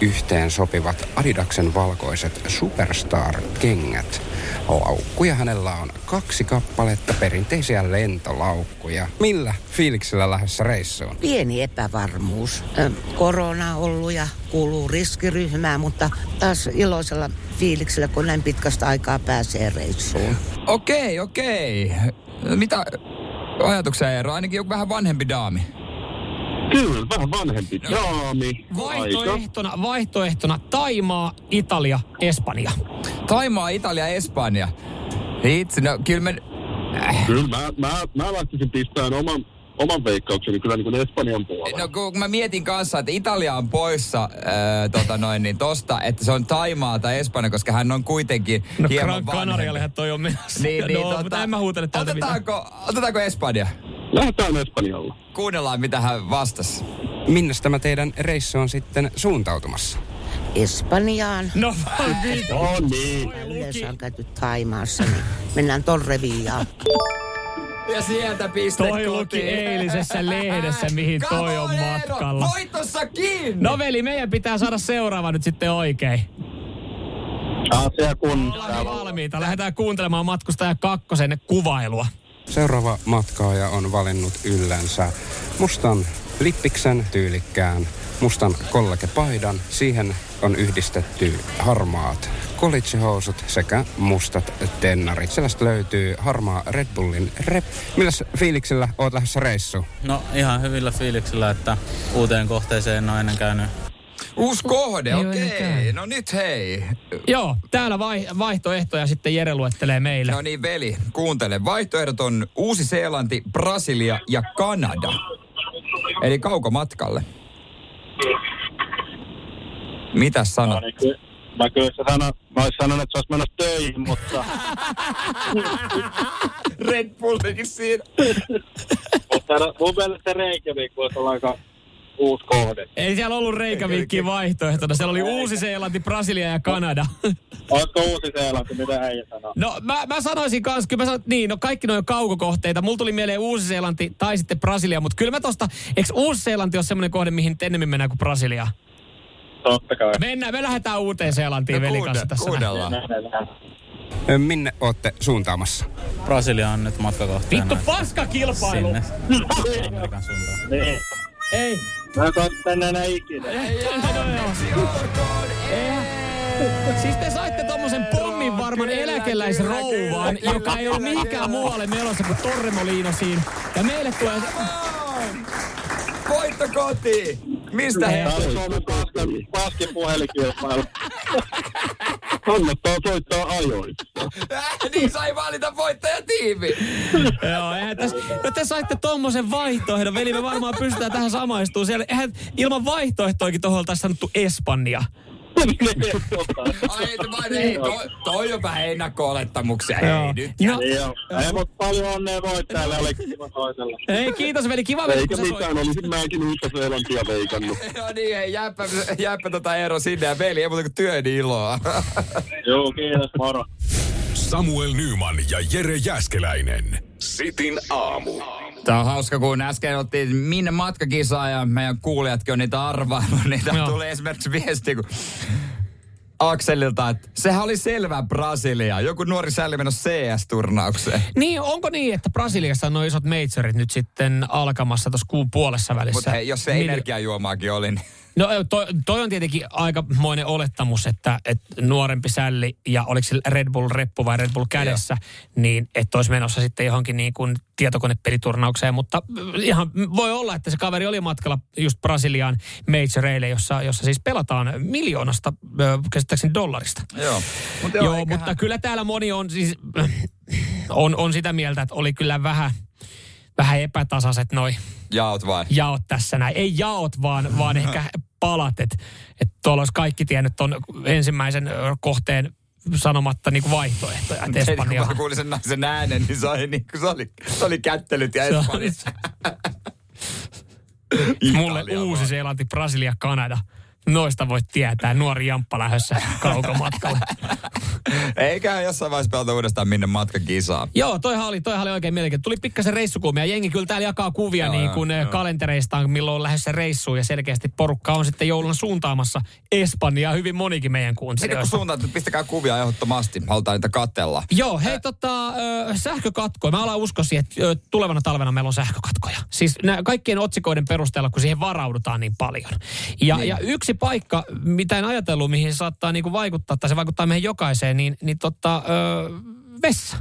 yhteen sopivat Adidaksen valkoiset Superstar-kengät. Laukkuja hänellä on kaksi kappaletta perinteisiä lentolaukkuja. Millä fiiliksellä lähdössä reissuun?
pieni epävarmuus. Ö, Korona on ollut ja kuuluu riskiryhmään, mutta taas iloisella fiiliksellä, kun näin pitkästä aikaa pääsee reissuun.
Okei, okei. Mitä ajatuksia Eero? Ainakin joku vähän vanhempi daami.
Kyllä, vähän vanhempi daami. Aika.
Vaihtoehtona, vaihtoehtona Taimaa, Italia, Espanja.
Taimaa, Italia, Espanja. Itse, no kyllä me...
Kyllä mä, mä, mä lähtisin pistämään oman, oman veikkaukseni kyllä niin kuin Espanjan puolella.
No kun mä mietin kanssa, että Italia on poissa ää, tota noin, niin tosta, että se on Taimaa tai Espanja, koska hän on kuitenkin
No
hieman
Gran
vanhempi.
Canariallehan toi on menossa.
Niin, niin,
no,
tota,
mutta en mä huutele täältä mitään.
otetaanko, otetaanko Espanja?
Lähdetään Espanjalla.
Kuunnellaan, mitä hän vastasi.
Minne tämä teidän reissu on sitten suuntautumassa?
Espanjaan.
No niin.
No niin.
Yleensä on käyty Taimaassa, niin mennään Torrevillaan.
Ja sieltä piste
Toi luki eilisessä lehdessä, mihin toi on matkalla.
Voitossa kiinni!
No veli, meidän pitää saada seuraava nyt sitten oikein.
Asia kun.
Ollaan valmiita. Lähdetään kuuntelemaan matkustaja kakkosen kuvailua.
Seuraava matkaaja on valinnut yllänsä mustan lippiksen tyylikkään, mustan kollegepaidan. Siihen on yhdistetty harmaat kolitsehousut sekä mustat tennarit. Sellaista löytyy harmaa Red Bullin rep. Milläs fiiliksellä oot lähdössä reissuun?
No ihan hyvillä fiiliksillä, että uuteen kohteeseen en ole ennen käynyt.
Uusi kohde, okei.
käynyt.
No nyt hei.
Joo, täällä vai, vaihtoehtoja sitten Jere luettelee meille.
No niin, veli, kuuntele. Vaihtoehdot on Uusi-Seelanti, Brasilia ja Kanada. Eli kaukomatkalle. Mitä sanot?
niin, ky- mä kyllä se sano, mä olisin sanonut, että se olisi menossa töihin, mutta,
Red Bullikin siinä.
mutta no, mun mielestä Reykjavik voisi olla aika uusi kohde.
Ei siellä ollut Reikävikkiä vaihtoehtona. Siellä oli Uusi-Seelanti, Brasilia ja Kanada.
Olisiko uusi Seelanti, mitä äijä sanoo?
No mä, mä sanoisin kans, kyllä mä sanon, niin, no kaikki noin kaukokohteita. Mulla tuli mieleen Uusi-Seelanti tai sitten Brasilia, mutta kyllä mä tosta, eikö Uusi-Seelanti ole semmoinen kohde, mihin ennemmin mennään kuin Brasilia?
Totta kai.
Mennään, me lähdetään Uuteen Seelantiin
No
velin
kuunne-
kanssa tässä.
kuunnellaan.
Ö, Minne ootte suuntaamassa?
Brasilia on nyt matkakohteena.
Vittu paska kilpailu!
Sinne. Amerikan suuntaan.
Niin.
Ei.
Mä en saa tänne enää ikinä.
Siis te saitte tommosen pommin varman eläkeläisrouvan, joka ei ole mihinkään muualle menossa kuin Torremoliinosiin. Ja meille tulee...
Voitto kotiin! Mistä he?
On Suomen paskin, paskin puhelinkilpailu. Kannattaa soittaa ajoissa.
niin sai valita voittajatiimi.
Joo, eihän tässä, no te saitte tommosen vaihtoehdon, veli, me varmaan pystytään tähän samaistumaan. Siellä, eihän, ilman vaihtoehtoikin tuohon oltaisiin sanottu Espanja.
Ai, vai, ei, toi, toi on vähän ennakko-olettamuksia. Ei nyt.
No,
Joo. Ei, mutta paljon onnea voittajalle, oli kiva toisella.
ei, kiitos veli, kiva veli,
Eikä
kun sä
mitään, olisin mäkin uutta Seelantia veikannut.
No niin, hei, jääpä, jääpä tota ero sinne ja veli, ei muuta kuin työn iloa.
Joo, kiitos, moro.
Samuel Nyman ja Jere Jäskeläinen. Sitin aamu.
Tämä on hauska, kun äsken otettiin minne matkakisaa ja meidän kuulijatkin on niitä arvaillut. Niitä
Joo.
tuli esimerkiksi viesti, kun Akselilta, että sehän oli selvä Brasilia. Joku nuori sälli menossa CS-turnaukseen.
Niin, onko niin, että Brasiliassa on nuo isot majorit nyt sitten alkamassa tuossa kuun puolessa välissä?
Mutta jos se energiajuomaakin oli, niin
No toi, toi on tietenkin aikamoinen olettamus, että, että nuorempi sälli ja oliko se Red Bull reppu vai Red Bull kädessä, niin että olisi menossa sitten johonkin niin kuin tietokonepeliturnaukseen. Mutta ihan voi olla, että se kaveri oli matkalla just Brasiliaan majoreille, jossa, jossa siis pelataan miljoonasta käsittääkseni dollarista.
joo. Mut
Joo,
eiköhän-
mutta kyllä täällä moni on siis, on, on sitä mieltä, että oli kyllä vähän, vähän epätasaiset noi
Jaot vai?
jaot tässä näin. Ei jaot, vaan, vaan ehkä palat. Että et tuolla olisi kaikki tiennyt tuon ensimmäisen kohteen sanomatta niin vaihtoehtoja. Että
Espanja.
Espanja.
Kun mä kuulin sen naisen äänen, niin se oli, niin kuin, se oli, se oli kättelyt ja Espanjassa.
Mulle
Italia
uusi
vaan.
Seelanti, Brasilia, Kanada. Noista voit tietää. Nuori jamppa lähdössä kaukomatkalle.
Eikä jossain vaiheessa pelata uudestaan minne matkakisaa.
Joo, toihan oli, toihan oli oikein mielenkiintoinen. Tuli pikkasen reissukuumia. Jengi kyllä täällä jakaa kuvia
Joo,
niin kuin
joo.
kalentereistaan, milloin on lähdössä reissuun. Ja selkeästi porukka on sitten joulun suuntaamassa Espanjaa. Hyvin monikin meidän
Sitten kun
kuuntelijoista.
suuntaan, että pistäkää kuvia ehdottomasti. Halutaan niitä katella.
Joo, hei tota, ö, sähkökatkoja. Mä alan uskoa siihen, että tulevana talvena meillä on sähkökatkoja. Siis nää kaikkien otsikoiden perusteella, kun siihen varaudutaan niin paljon. Ja,
Niin.
ja yksi paikka, mitä en ajatellut, mihin se saattaa niinku vaikuttaa, tai se vaikuttaa meihin jokaiseen, niin, niin tota, ö, vessa.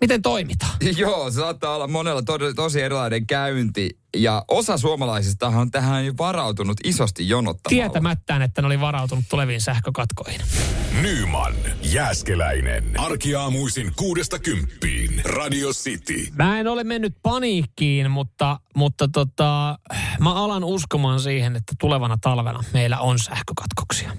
Miten toimitaan?
Joo, se saattaa olla monella tosi, tosi erilainen käynti. Ja osa suomalaisista on tähän jo varautunut isosti jonottamalla.
Tietämättään, että ne oli varautunut tuleviin sähkökatkoihin.
Nyman, Jääskeläinen. Arkiaamuisin kuudesta kymppiin. Radio City.
Mä en ole mennyt paniikkiin, mutta, mutta tota, mä alan uskomaan siihen, että tulevana talvena meillä on sähkökatkoksia.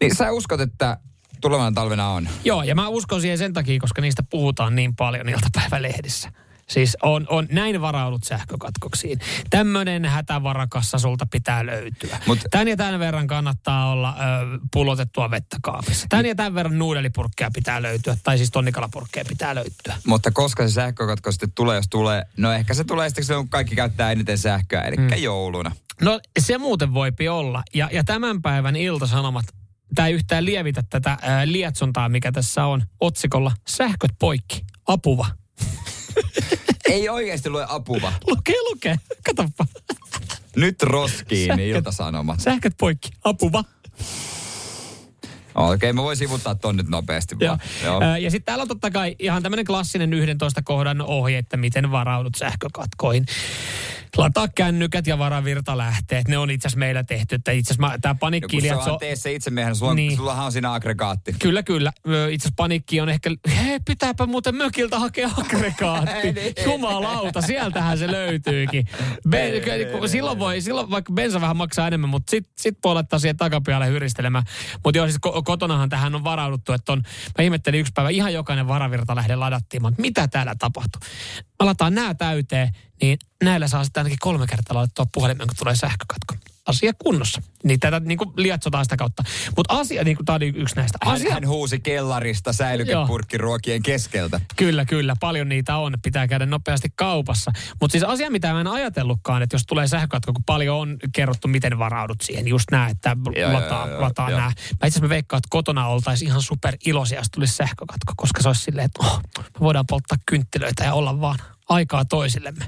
Niin sä uskot, että tulevana talvena on?
Joo, ja mä uskon siihen sen takia, koska niistä puhutaan niin paljon iltapäivälehdissä. Siis on, on näin varaudut sähkökatkoksiin. Tämmöinen hätävarakassa sulta pitää löytyä.
Mut-
Tän ja tämän verran kannattaa olla ö, pullotettua vettä kaapissa. Tän ja tämän verran nuudelipurkkeja pitää löytyä, tai siis tonnikalapurkkeja pitää löytyä.
Mutta koska se sähkökatko sitten tulee, jos tulee, no ehkä se tulee sitten, kun kaikki käyttää eniten sähköä, eli mm. jouluna.
No se muuten voipi olla. Ja, ja tämän päivän iltasanomat, tämä ei yhtään lievitä tätä ää, lietsontaa, mikä tässä on otsikolla Sähköt poikki, apuva.
Ei oikeasti lue apuva.
Lukee, lukee. Katoppa.
Nyt roskiin
Sähköt-
iltasanomat.
Sähköt poikki, apuva.
Okei, okay, mä voin sivuttaa ton nyt nopeasti
Joo.
vaan. Joo.
Ää, Ja sitten täällä on totta kai ihan tämmöinen klassinen 11 kohdan ohje, että miten varaudut sähkökatkoihin. Lataa kännykät ja varavirtalähteet. Ne on itse asiassa meillä tehty. Että itse asiassa tämä paniikki
se on tee se itse miehen, sulla,
Niin.
sullahan on siinä aggregaatti.
Kyllä, kyllä. Itse asiassa paniikki on ehkä, hei, pitääpä muuten mökiltä hakea aggregaatti. Jumalauta, sieltähän se löytyykin. Ben, kun silloin, voi, silloin vaikka bensa vähän maksaa enemmän, mutta sit, sit voi laittaa siihen takapialle hyristelemään. Mutta joo, siis ko- kotonahan tähän on varauduttu, että on, mä ihmettelin yksi päivä, ihan jokainen varavirtalähde ladattiin. Mä, mitä täällä tapahtuu? Mä lataan nämä täyteen, niin näillä saa sitten ainakin kolme kertaa laittaa puhelimen, kun tulee sähkökatko. Asia kunnossa. Niin tätä niin kuin lietsotaan sitä kautta. Mutta asia, niin kuin tämä oli yksi näistä.
Hän,
Asia,
hän huusi kellarista säilykepurkkiruokien keskeltä.
Kyllä, kyllä. Paljon niitä on. Pitää käydä nopeasti kaupassa. Mutta siis asia, mitä mä en ajatellutkaan, että jos tulee sähkökatko, kun paljon on kerrottu, miten varaudut siihen. Just nämä, että
Joo,
lataa,
joo,
lataa
joo.
nämä. Mä itse asiassa mä veikkaan, että kotona oltaisiin ihan super iloisia, jos tulisi sähkökatko, koska se olisi silleen, että oh, me voidaan polttaa kynttilöitä ja olla vaan aikaa toisillemme.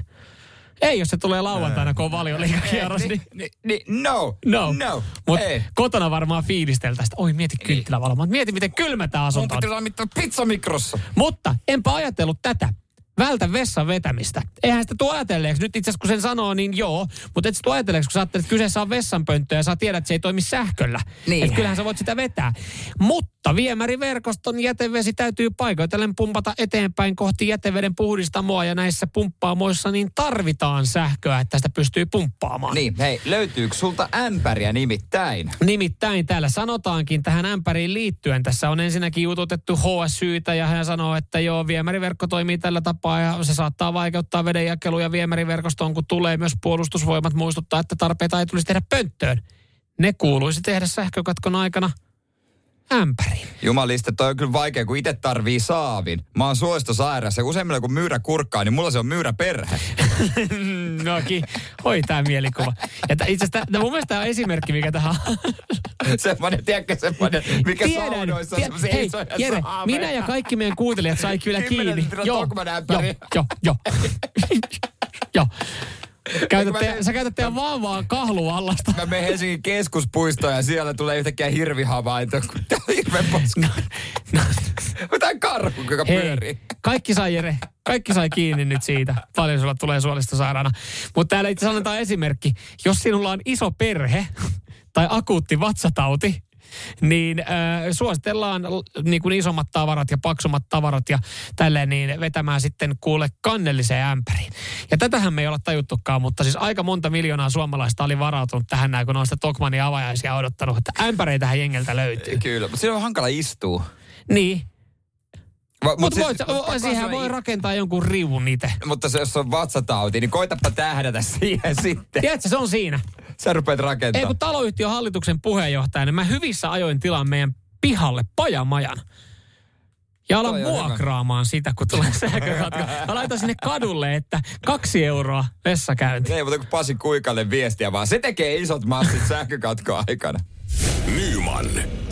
Ei, jos se tulee lauantaina, kun on valioliikakierros, niin...
Ni, ni, no,
No,
no.
Mutta
Ei.
kotona varmaan fiilisteltäisiin, että oi mieti kynttilävaloa. Mieti miten kylmä tämä asunto on.
mitään pizzamikrossa.
Mutta enpä ajatellut tätä. Vältä vessan vetämistä. Eihän sitä tule ajatelleeksi. Nyt itse asiassa kun sen sanoo, niin joo. Mutta et sitä ajatelleeksi, kun sä ajattelet, että kyseessä on vessanpönttö ja sä tiedät, että se ei toimi sähköllä.
Niin.
Että kyllähän sä voit sitä vetää. Mutta Mutta viemäriverkoston jätevesi täytyy paikoitellen pumpata eteenpäin kohti jäteveden puhdistamoa ja näissä pumppaamoissa niin tarvitaan sähköä, että sitä pystyy pumppaamaan.
Niin, hei, löytyykö sulta ämpäriä nimittäin?
Nimittäin täällä sanotaankin tähän ämpäriin liittyen. Tässä on ensinnäkin jututettu HSYtä ja hän sanoo, että joo, viemäriverkko toimii tällä tapaa ja se saattaa vaikeuttaa vedenjakelua viemäriverkostoon, kun tulee myös puolustusvoimat muistuttaa, että tarpeita ei tulisi tehdä pönttöön. Ne kuuluisi tehdä sähkökatkon aikana ämpäriin.
Jumalista, toi on kyllä vaikea, kun itse tarvii saavin. Mä oon suolistosairaassa ja useimmilla kun myyrä kurkkaa, niin mulla se on myyrä perhe.
Noki, oi tää mielikuva. Ja tää, itse asiassa mun mielestä tää on esimerkki, mikä tähän
semmoinen, tiedätkö, semmoinen, mikä
Tiedän.
saunoissa on semmoisia
Hei,
isoja
Jere,
saaveja.
minä ja kaikki meidän kuuntelijat sai kyllä kiinni. Joo, joo,
ämpäri.
joo, joo. Käytätte, sä käytät teidän vauvaa kahluallasta.
Mä menen Helsingin keskuspuistoon ja siellä tulee yhtäkkiä hirvihavainto, tää on hirveä paska. Jotain karhu, joka
Hei,
pyörii.
kaikki sai Jere, kaikki sai kiinni nyt siitä. Paljon sulla tulee suolista sairaana. Mutta täällä itse asiassa annetaan esimerkki. Jos sinulla on iso perhe tai akuutti vatsatauti, niin äh, suositellaan niin kuin isommat tavarat ja paksummat tavarat ja tälleen niin vetämään sitten kuule kannelliseen ämpäriin. Ja tätähän me ei olla tajuttukaan, mutta siis aika monta miljoonaa suomalaista oli varautunut tähän näin, kun on sitä Tokmanin avajaisia odottanut, että ämpäreitähän jengeltä löytyy.
Kyllä, mutta siinä on hankala istua.
Niin.
Va-
Mutta voit,
mut pakko
siihen
sanoa
voi rakentaa jonkun riuvun itse.
Mutta se, jos on vatsatauti, niin koitapa tähdätä siihen sitten.
Tiedätkö, se on siinä.
Sä rupeat rakentamaan.
Ei kun taloyhtiön hallituksen puheenjohtajana, niin mä hyvissä ajoin tilaan meidän pihalle pajamajan. Ja alan
Toi on hyvä.
vuokraamaan sitä, kun tulee sähkökatko. Mä laitan sinne kadulle, että kaksi euroa vessakäynti.
Ei muuta kuin Pasi Kuikalle viestiä, vaan se tekee isot massit sähkökatkoa aikana.
Nyman,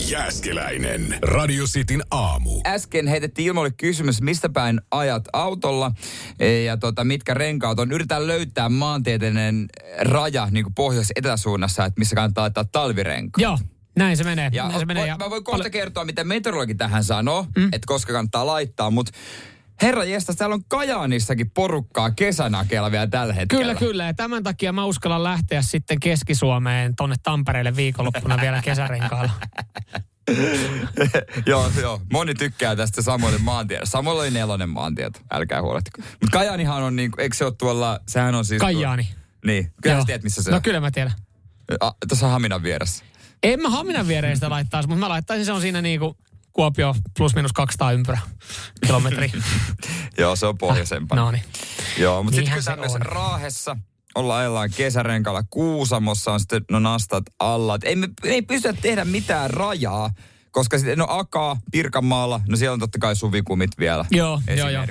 Jääskeläinen, Radio Cityn aamu.
Äsken heitettiin ilmoille kysymys, mistä päin ajat autolla e, ja tota, mitkä renkaat on. Yritetään löytää maantieteellinen raja niin pohjois-etäsuunnassa, että missä kannattaa laittaa talvirenkaat.
Joo, näin se menee.
Ja,
näin se menee. Ja
mä voin kohta
paljon-
kertoa, mitä meteorologi tähän sanoo, mm. että koska kannattaa laittaa, mutta herra jestas, täällä on Kajaanissakin porukkaa kesänakeella vielä tällä hetkellä.
Kyllä, kyllä. Ja tämän takia mä uskallan lähteä sitten Keski-Suomeen tonne Tampereelle viikonloppuna vielä kesärenkaalla.
joo, joo. Moni tykkää tästä Samuelin maantiedosta. Samuel oli nelonen maantieto, älkää huolehtiko. Mutta Kajaanihan on niin kuin, eikö se ole tuolla, sehän on siis...
Kajaani.
Niin, kyllä sä tiedät missä se
No
on.
kyllä mä tiedän.
A, tuossa Haminan vieressä.
En mä Haminan viereen sitä laittaisi, mutta mä laittaisin se on siinä niinku Kuopio plus minus 200 ympyrä kilometri.
Joo, se on pohjoisempana.
No niin.
Joo, mutta sitten kyllä
on.
Raahessa ollaan ajellaan kesärenkalla. Kuusamossa on sitten no nastat alla. Et Ei me ei pystytä tehdä mitään rajaa, koska sitten no Akaa, Pirkanmaalla, no siellä on totta kai suvikumit vielä
Joo, joo, joo.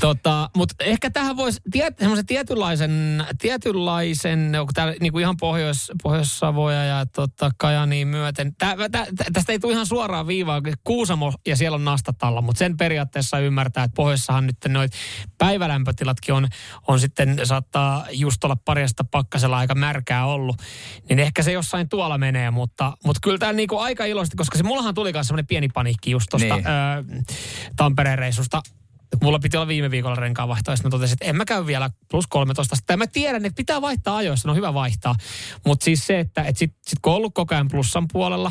Tota, mutta ehkä tähän voisi tiet, semmoisen tietynlaisen, tietynlaisen niin kuin ihan Pohjois, Pohjois-Savoja ja tota, Kajaniin myöten. Tää, tä, tä, tästä ei tule ihan suoraan viivaa, Kuusamo ja siellä on nastatalla, mutta sen periaatteessa ymmärtää, että pohjoissahan nyt noit päivälämpötilatkin on, on sitten, saattaa just olla parjasta pakkasella aika märkää ollut. Niin ehkä se jossain tuolla menee, mutta, mutta kyllä tämä niinku aika iloisesti, koska se mullahan tuli myös semmoinen pieni paniikki just tuosta
Niin.
Tampereen reissusta. Mulla piti olla viime viikolla renkaan sitten mä totesin, että en mä käy vielä plus 13. Sitten mä tiedän, että pitää vaihtaa ajoissa, no hyvä vaihtaa. Mutta siis se, että et sit, sit kun on ollut koko ajan plussan puolella,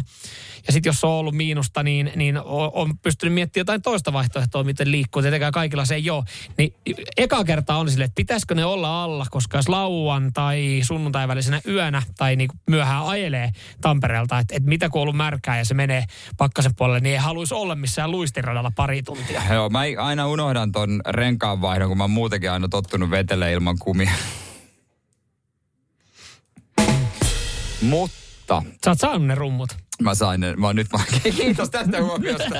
ja sitten jos on ollut miinusta, niin, niin on, on pystynyt miettimään jotain toista vaihtoehtoa, miten liikkuu. Tietenkään kaikilla se ei ole. Niin eka kerta on silleen, että pitäisikö ne olla alla, koska jos lauan tai sunnuntai välisenä yönä tai niin myöhään ajelee Tampereelta, että, että mitä kun on ollut märkää ja se menee pakkasen puolelle, niin ei haluaisi olla missään luistiradalla pari tuntia.
Joo, mä aina unohdan ton renkaanvaihdon, kun mä oon muutenkin aina tottunut vetele ilman kumia. Mutta
Sä oot saanut ne rummut.
mä sain ne, mä oon nyt vaan, kiitos tästä huomiosta.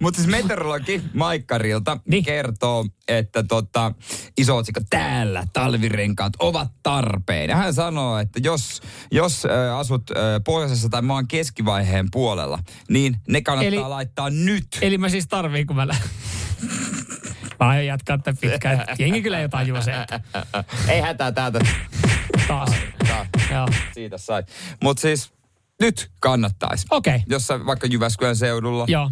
Mutta siis meteorologi Maikkarilta niin. kertoo, että tota, iso otsikko täällä talvirenkaat ovat tarpeen. Ja hän sanoo, että jos, jos äh, asut äh, pohjoisessa tai maan keskivaiheen puolella, niin ne kannattaa
Eli-
laittaa nyt.
Eli mä siis tarviin, kun mä lä- Mä aion jatkaa tämän pitkään. Jengi kyllä jotain juo se.
Ei hätää täältä.
Taas.
Tää,
Joo.
siitä sai. Mutta siis nyt kannattaisi.
Okei. Okay.
Jos sä vaikka Jyväskylän seudulla.
Joo.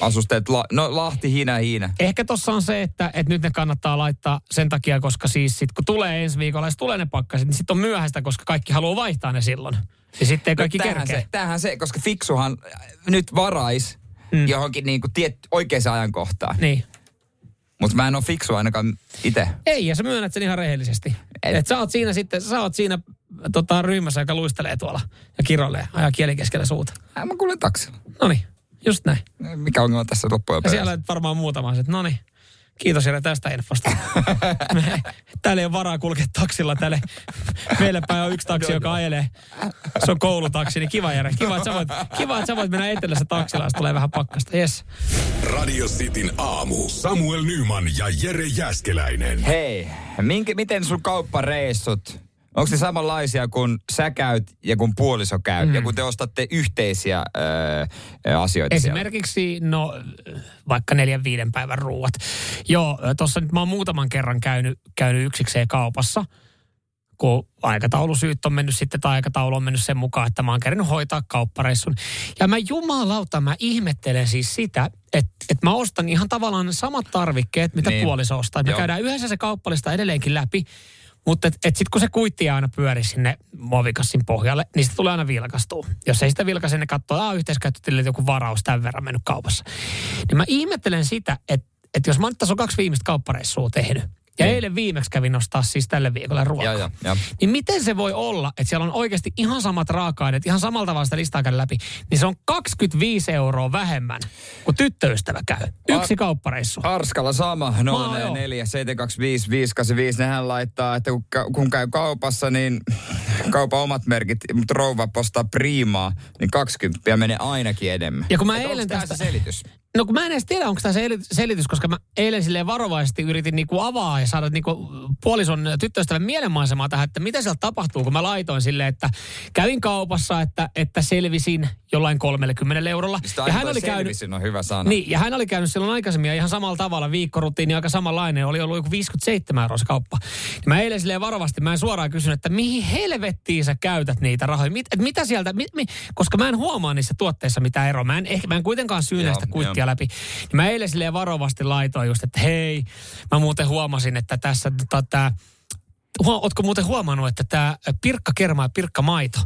asusteet, la, no Lahti, Hiina, Hiina.
Ehkä tossa on se, että, että nyt ne kannattaa laittaa sen takia, koska siis sit kun tulee ensi viikolla, jos tulee ne pakkaset, niin sitten on myöhäistä, koska kaikki haluaa vaihtaa ne silloin. Ja sitten ei kaikki
no, tämähän
kerkeä.
se, tämähän se, koska fiksuhan nyt varais mm. johonkin niinku tiet, oikeaan ajankohtaan.
Niin.
Mutta mä en ole fiksu ainakaan itse.
Ei, ja sä myönnät sen ihan rehellisesti. Et, et sä oot siinä sitten, sä oot siinä tota, ryhmässä, joka luistelee tuolla ja kiroilee, ajaa kieli keskellä suuta.
Ää, mä kuulen taksilla.
No niin, just näin.
Mikä ongelma tässä loppujen
Ja siellä on varmaan muutama, että no niin, kiitos Jere tästä infosta. Me, täällä ei ole varaa kulkea taksilla. Täällä, meillä päin on yksi taksi, joka ajelee. Se on koulutaksi, niin kiva Jere. Kiva, että sä voit, kiva, että sä voit mennä etelässä taksilla, jos tulee vähän pakkasta. Yes.
Radio Cityn aamu. Samuel Nyman ja Jere Jäskeläinen.
Hei, minkä, miten sun kauppareissut, onko ne samanlaisia kun sä käyt ja kun puoliso käy mm. ja kun te ostatte yhteisiä öö, asioita
Esimerkiksi, no vaikka neljän viiden päivän ruuat. Joo, tuossa nyt mä oon muutaman kerran käynyt, käynyt yksikseen kaupassa kun aikataulusyyt on mennyt sitten, tai aikataulu on mennyt sen mukaan, että mä oon kerännyt hoitaa kauppareissun. Ja mä jumalauta, mä ihmettelen siis sitä, että, että mä ostan ihan tavallaan samat tarvikkeet, mitä niin. puoliso ostaa. Me
Joo.
käydään yhdessä se kauppalista edelleenkin läpi, mutta et, et sitten kun se kuitti aina pyöri sinne muovikassin pohjalle, niin se tulee aina vilkastua. Jos ei sitä vilkaise, ne katsoo, että yhteiskäyttötilille joku varaus tämän verran mennyt kaupassa. Niin mä ihmettelen sitä, että, että jos mä nyt tässä on kaksi viimeistä kauppareissua tehnyt, ja
Niin.
eilen viimeksi kävin nostaa siis tälle viikolle ruokaa.
Ja, ja, ja.
Niin miten se voi olla, että siellä on oikeasti ihan samat raaka-aineet, ihan samalla tavalla sitä listaa käydä läpi, niin se on 25 euroa vähemmän, kun tyttöystävä käy. Yksi kauppareissu.
Arskalla sama,
Maa, joo.
044 725 585. Nehän laittaa, että kun, kun käy kaupassa, niin kaupan omat merkit, mutta rouva postaa priimaa, niin 20 menee ainakin enemmän.
Ja kun mä
Et
eilen tästä-
se selitys?
No kun mä en edes tiedä, onko tämä se eli- selitys, koska mä eilen silleen varovaisesti yritin niinku avaa ja saada niinku puolison tyttöystävän mielenmaisemaa tähän, että mitä siellä tapahtuu, kun mä laitoin silleen, että kävin kaupassa, että, että selvisin jollain 30 eurolla.
Sitä
Ja hän oli
toi
käynyt,
selvisin on hyvä sana.
niin, ja hän oli käynyt silloin aikaisemmin ja ihan samalla tavalla viikkorutiini aika samanlainen, oli ollut joku 57 euroa se kauppa. Ja mä eilen silleen varovasti, mä en suoraan kysynyt, että mihin helvettiin sä käytät niitä rahoja, mit, et mitä sieltä, mit, mi, koska mä en huomaa niissä tuotteissa mitään eroa. Mä en, ehkä, mä en kuitenkaan syynä
Joo,
sitä kuittia. Läpi. Niin mä eilen silleen varovasti laitoin just, että hei, mä muuten huomasin, että tässä tota, tää, huo, ootko muuten huomannut, että tämä pirkka kerma ja pirkka maito,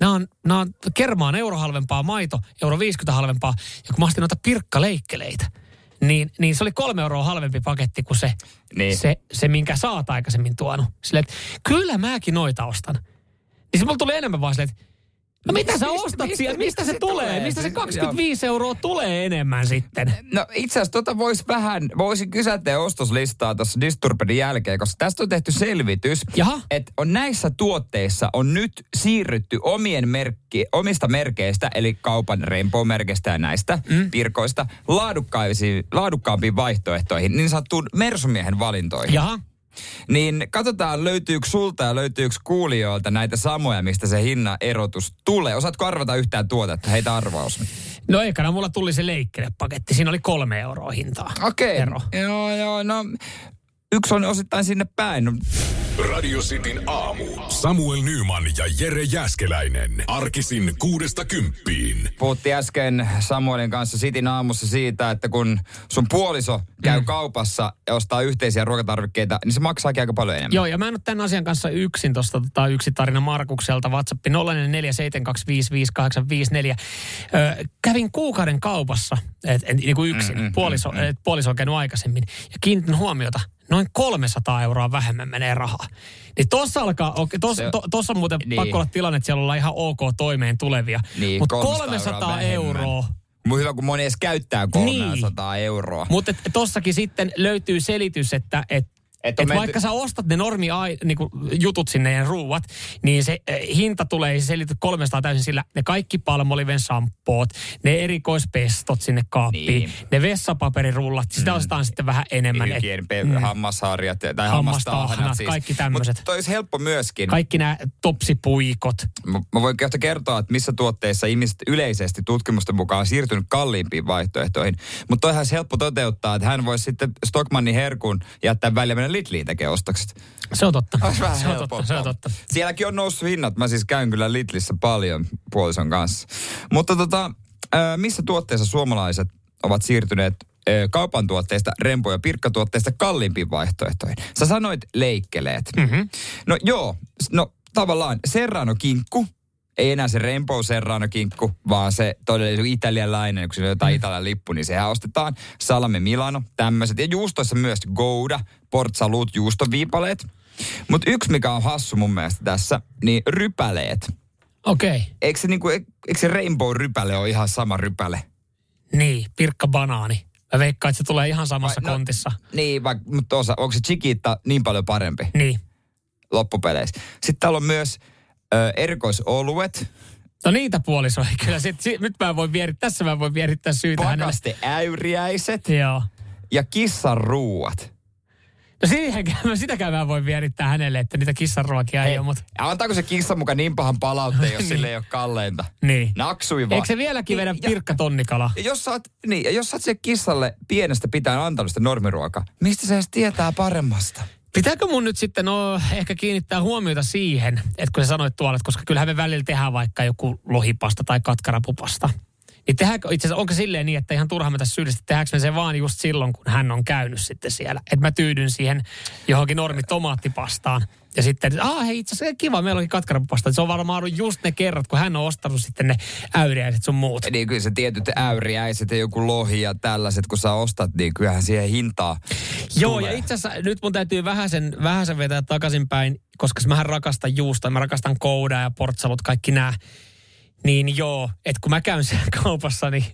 Nämä on, nämä on, kerma on euro halvempaa, maito euro 50 halvempaa. Ja kun mä ostin noita pirkkaleikkeleitä, niin, niin se oli kolme euroa halvempi paketti kuin se,
Niin.
se, se minkä sä oot aikaisemmin tuonut. Silleen, että kyllä mäkin noita ostan. Niin se mulla tuli enemmän vaan silleen, että no mitä sä ostat
mistä-
siellä? Mistä,
mistä
se tulee?
tulee?
Mistä se
Siis-
25 euroa tulee enemmän sitten?
No itse asiassa tota voisi vähän, voisin kysyä teidän ostoslistaa tuossa Disturbedin jälkeen, koska tästä on tehty selvitys, että on näissä tuotteissa on nyt siirrytty omien merkki, omista merkeistä, eli kaupan Rainbow-merkeistä ja näistä mm. pirkoista, laadukkaampiin vaihtoehtoihin, niin sanottuun Mersumiehen valintoihin.
Jaha.
Niin katsotaan, löytyykö sulta ja löytyykö kuulijoilta näitä samoja, mistä se hinnan erotus tulee. Osaatko arvata yhtään tuotetta? Heitä arvaus.
No ekana mulla tuli se leikkelepaketti. Siinä oli kolme euroa hintaa.
Okei.
Ero.
Joo, joo, no yksi on osittain sinne päin. No,
Radio Cityn aamu. Samuel Nyman ja Jere Jäskeläinen. Arkisin kuudesta kymppiin.
puhuttiin äsken Samuelin kanssa Sitin aamussa siitä, että kun sun puoliso käy mm. kaupassa ja ostaa yhteisiä ruokatarvikkeita, niin se maksaakin aika paljon enemmän.
Joo, ja mä en ole tämän asian kanssa yksin tuosta tota, yksi tarina Markukselta. WhatsApp 0447255854. Ö, kävin kuukauden kaupassa, et, et, niin kuin yksin.
Mm, mm,
puoliso,
mm, mm.
et, puoliso on käynyt aikaisemmin. Ja kiinnitin huomiota, noin 300 euroa vähemmän menee rahaa. Niin tossa alkaa, okay, tossa,
Se-
to, tossa on muuten
Niin.
pakko olla tilanne, että siellä ollaan ihan ok toimeen tulevia.
Niin,
Mutta
300
300
euroa
euroa.
Mun hyvä, kun moni edes käyttää 300 euroa.
Mutta tossakin sitten löytyy selitys, että et,
Et
et
menty-
vaikka sä ostat ne normi niinku, jutut sinne ja ruuat, niin se eh, hinta tulee, ei se selity 300 täysin sillä, ne kaikki palmoliven sampoot, ne erikoispestot sinne kaappiin,
Niin.
ne vessapaperirullat, sitä mm. ostetaan sitten vähän enemmän. Et,
Hygien, pe- hammasharjat tai
Hammastahnat,
siis.
kaikki tämmöset.
Mutta olisi helppo myöskin.
kaikki nämä topsipuikot.
Mä, mä voin kohta kertoa, että missä tuotteissa ihmiset yleisesti tutkimusten mukaan on siirtynyt kalliimpiin vaihtoehtoihin. Mutta toihan olisi helppo toteuttaa, että hän voisi sitten Stockmannin herkun jättää välillä Lidliin tekemään ostokset.
Se on totta.
Olisi vähän
se on
helpompaa.
totta, se on totta.
Sielläkin on noussut hinnat. Mä siis käyn kyllä Lidlissä paljon puolison kanssa. Mutta tota, missä tuotteissa suomalaiset ovat siirtyneet kaupan tuotteista, rempo- ja pirkkatuotteista kalliimpiin vaihtoehtoihin. Sä sanoit leikkeleet.
Mm-hmm.
No joo, no tavallaan serrano-kinkku, ei enää se Rainbow Serrano-kinkku, vaan se todella italialainen, kun siinä on jotain mm. Italian lippu, niin sehän ostetaan. Salame Milano, tämmöiset. Ja juustoissa myös Gouda, Port Salut, juustoviipaleet. Mutta yksi, mikä on hassu mun mielestä tässä, niin rypäleet.
Okei. Okay.
Eikö se, niinku, eikö se Rainbow-rypäle ole ihan sama rypäle?
Niin, pirkka banaani. Mä veikkaan, että se tulee ihan samassa
Vai- no-
kontissa.
Niin, vaikka, mutta osa, onko se Chiquita niin paljon parempi
Niin.
loppupeleissä? Sitten täällä on myös ö, erikoisoluet,
No niitä puolisoja kyllä. Sit, sit, nyt mä voin vierittää, tässä mä voin vierittää syytä hänelle.
pakaste äyriäiset
Joo.
ja kissan ruuat.
No siihenkään, mä sitäkään mä voin vierittää hänelle, että niitä kissanruokia ei,
Hei,
ole, mutta
antaako se kissa mukaan niin pahan palautteen, jos
Niin.
sille ei ole kalleinta?
niin.
Naksui vaan.
Eikö se vieläkin vedä
Niin, ja-
pirkka tonnikala?
Ja jos sä oot, niin, ja jos sä oot sille kissalle pienestä pitäen antanut sitä normiruokaa, mistä se edes tietää paremmasta?
Pitääkö mun nyt sitten no, ehkä kiinnittää huomiota siihen, että kun sä sanoit tuolla, että koska kyllähän me välillä tehdään vaikka joku lohipasta tai katkarapupasta. Niin tehdäänkö itse asiassa, onko silleen niin, että ihan turha me tässä syyllisesti, tehdäänkö me se vaan just silloin, kun hän on käynyt sitten siellä. Että mä tyydyn siihen johonkin normi tomaattipastaan. Ja sitten, että ah, hei itse asiassa kiva, meillä onkin katkarapupasta. Se on varmaan ollut just ne kerrat, kun hän on ostanut sitten ne äyriäiset sun muut.
Niin kyllä se tietyt äyriäiset ja joku lohi ja tällaiset, kun sä ostat, niin kyllähän siihen hintaa
Joo,
tulee.
ja itse asiassa nyt mun täytyy vähäsen, vähäsen vetää takaisinpäin, koska mähän rakastan juustoa, mä rakastan koudaa ja portsalut, kaikki nämä. Niin joo, että kun mä käyn siellä kaupassa, niin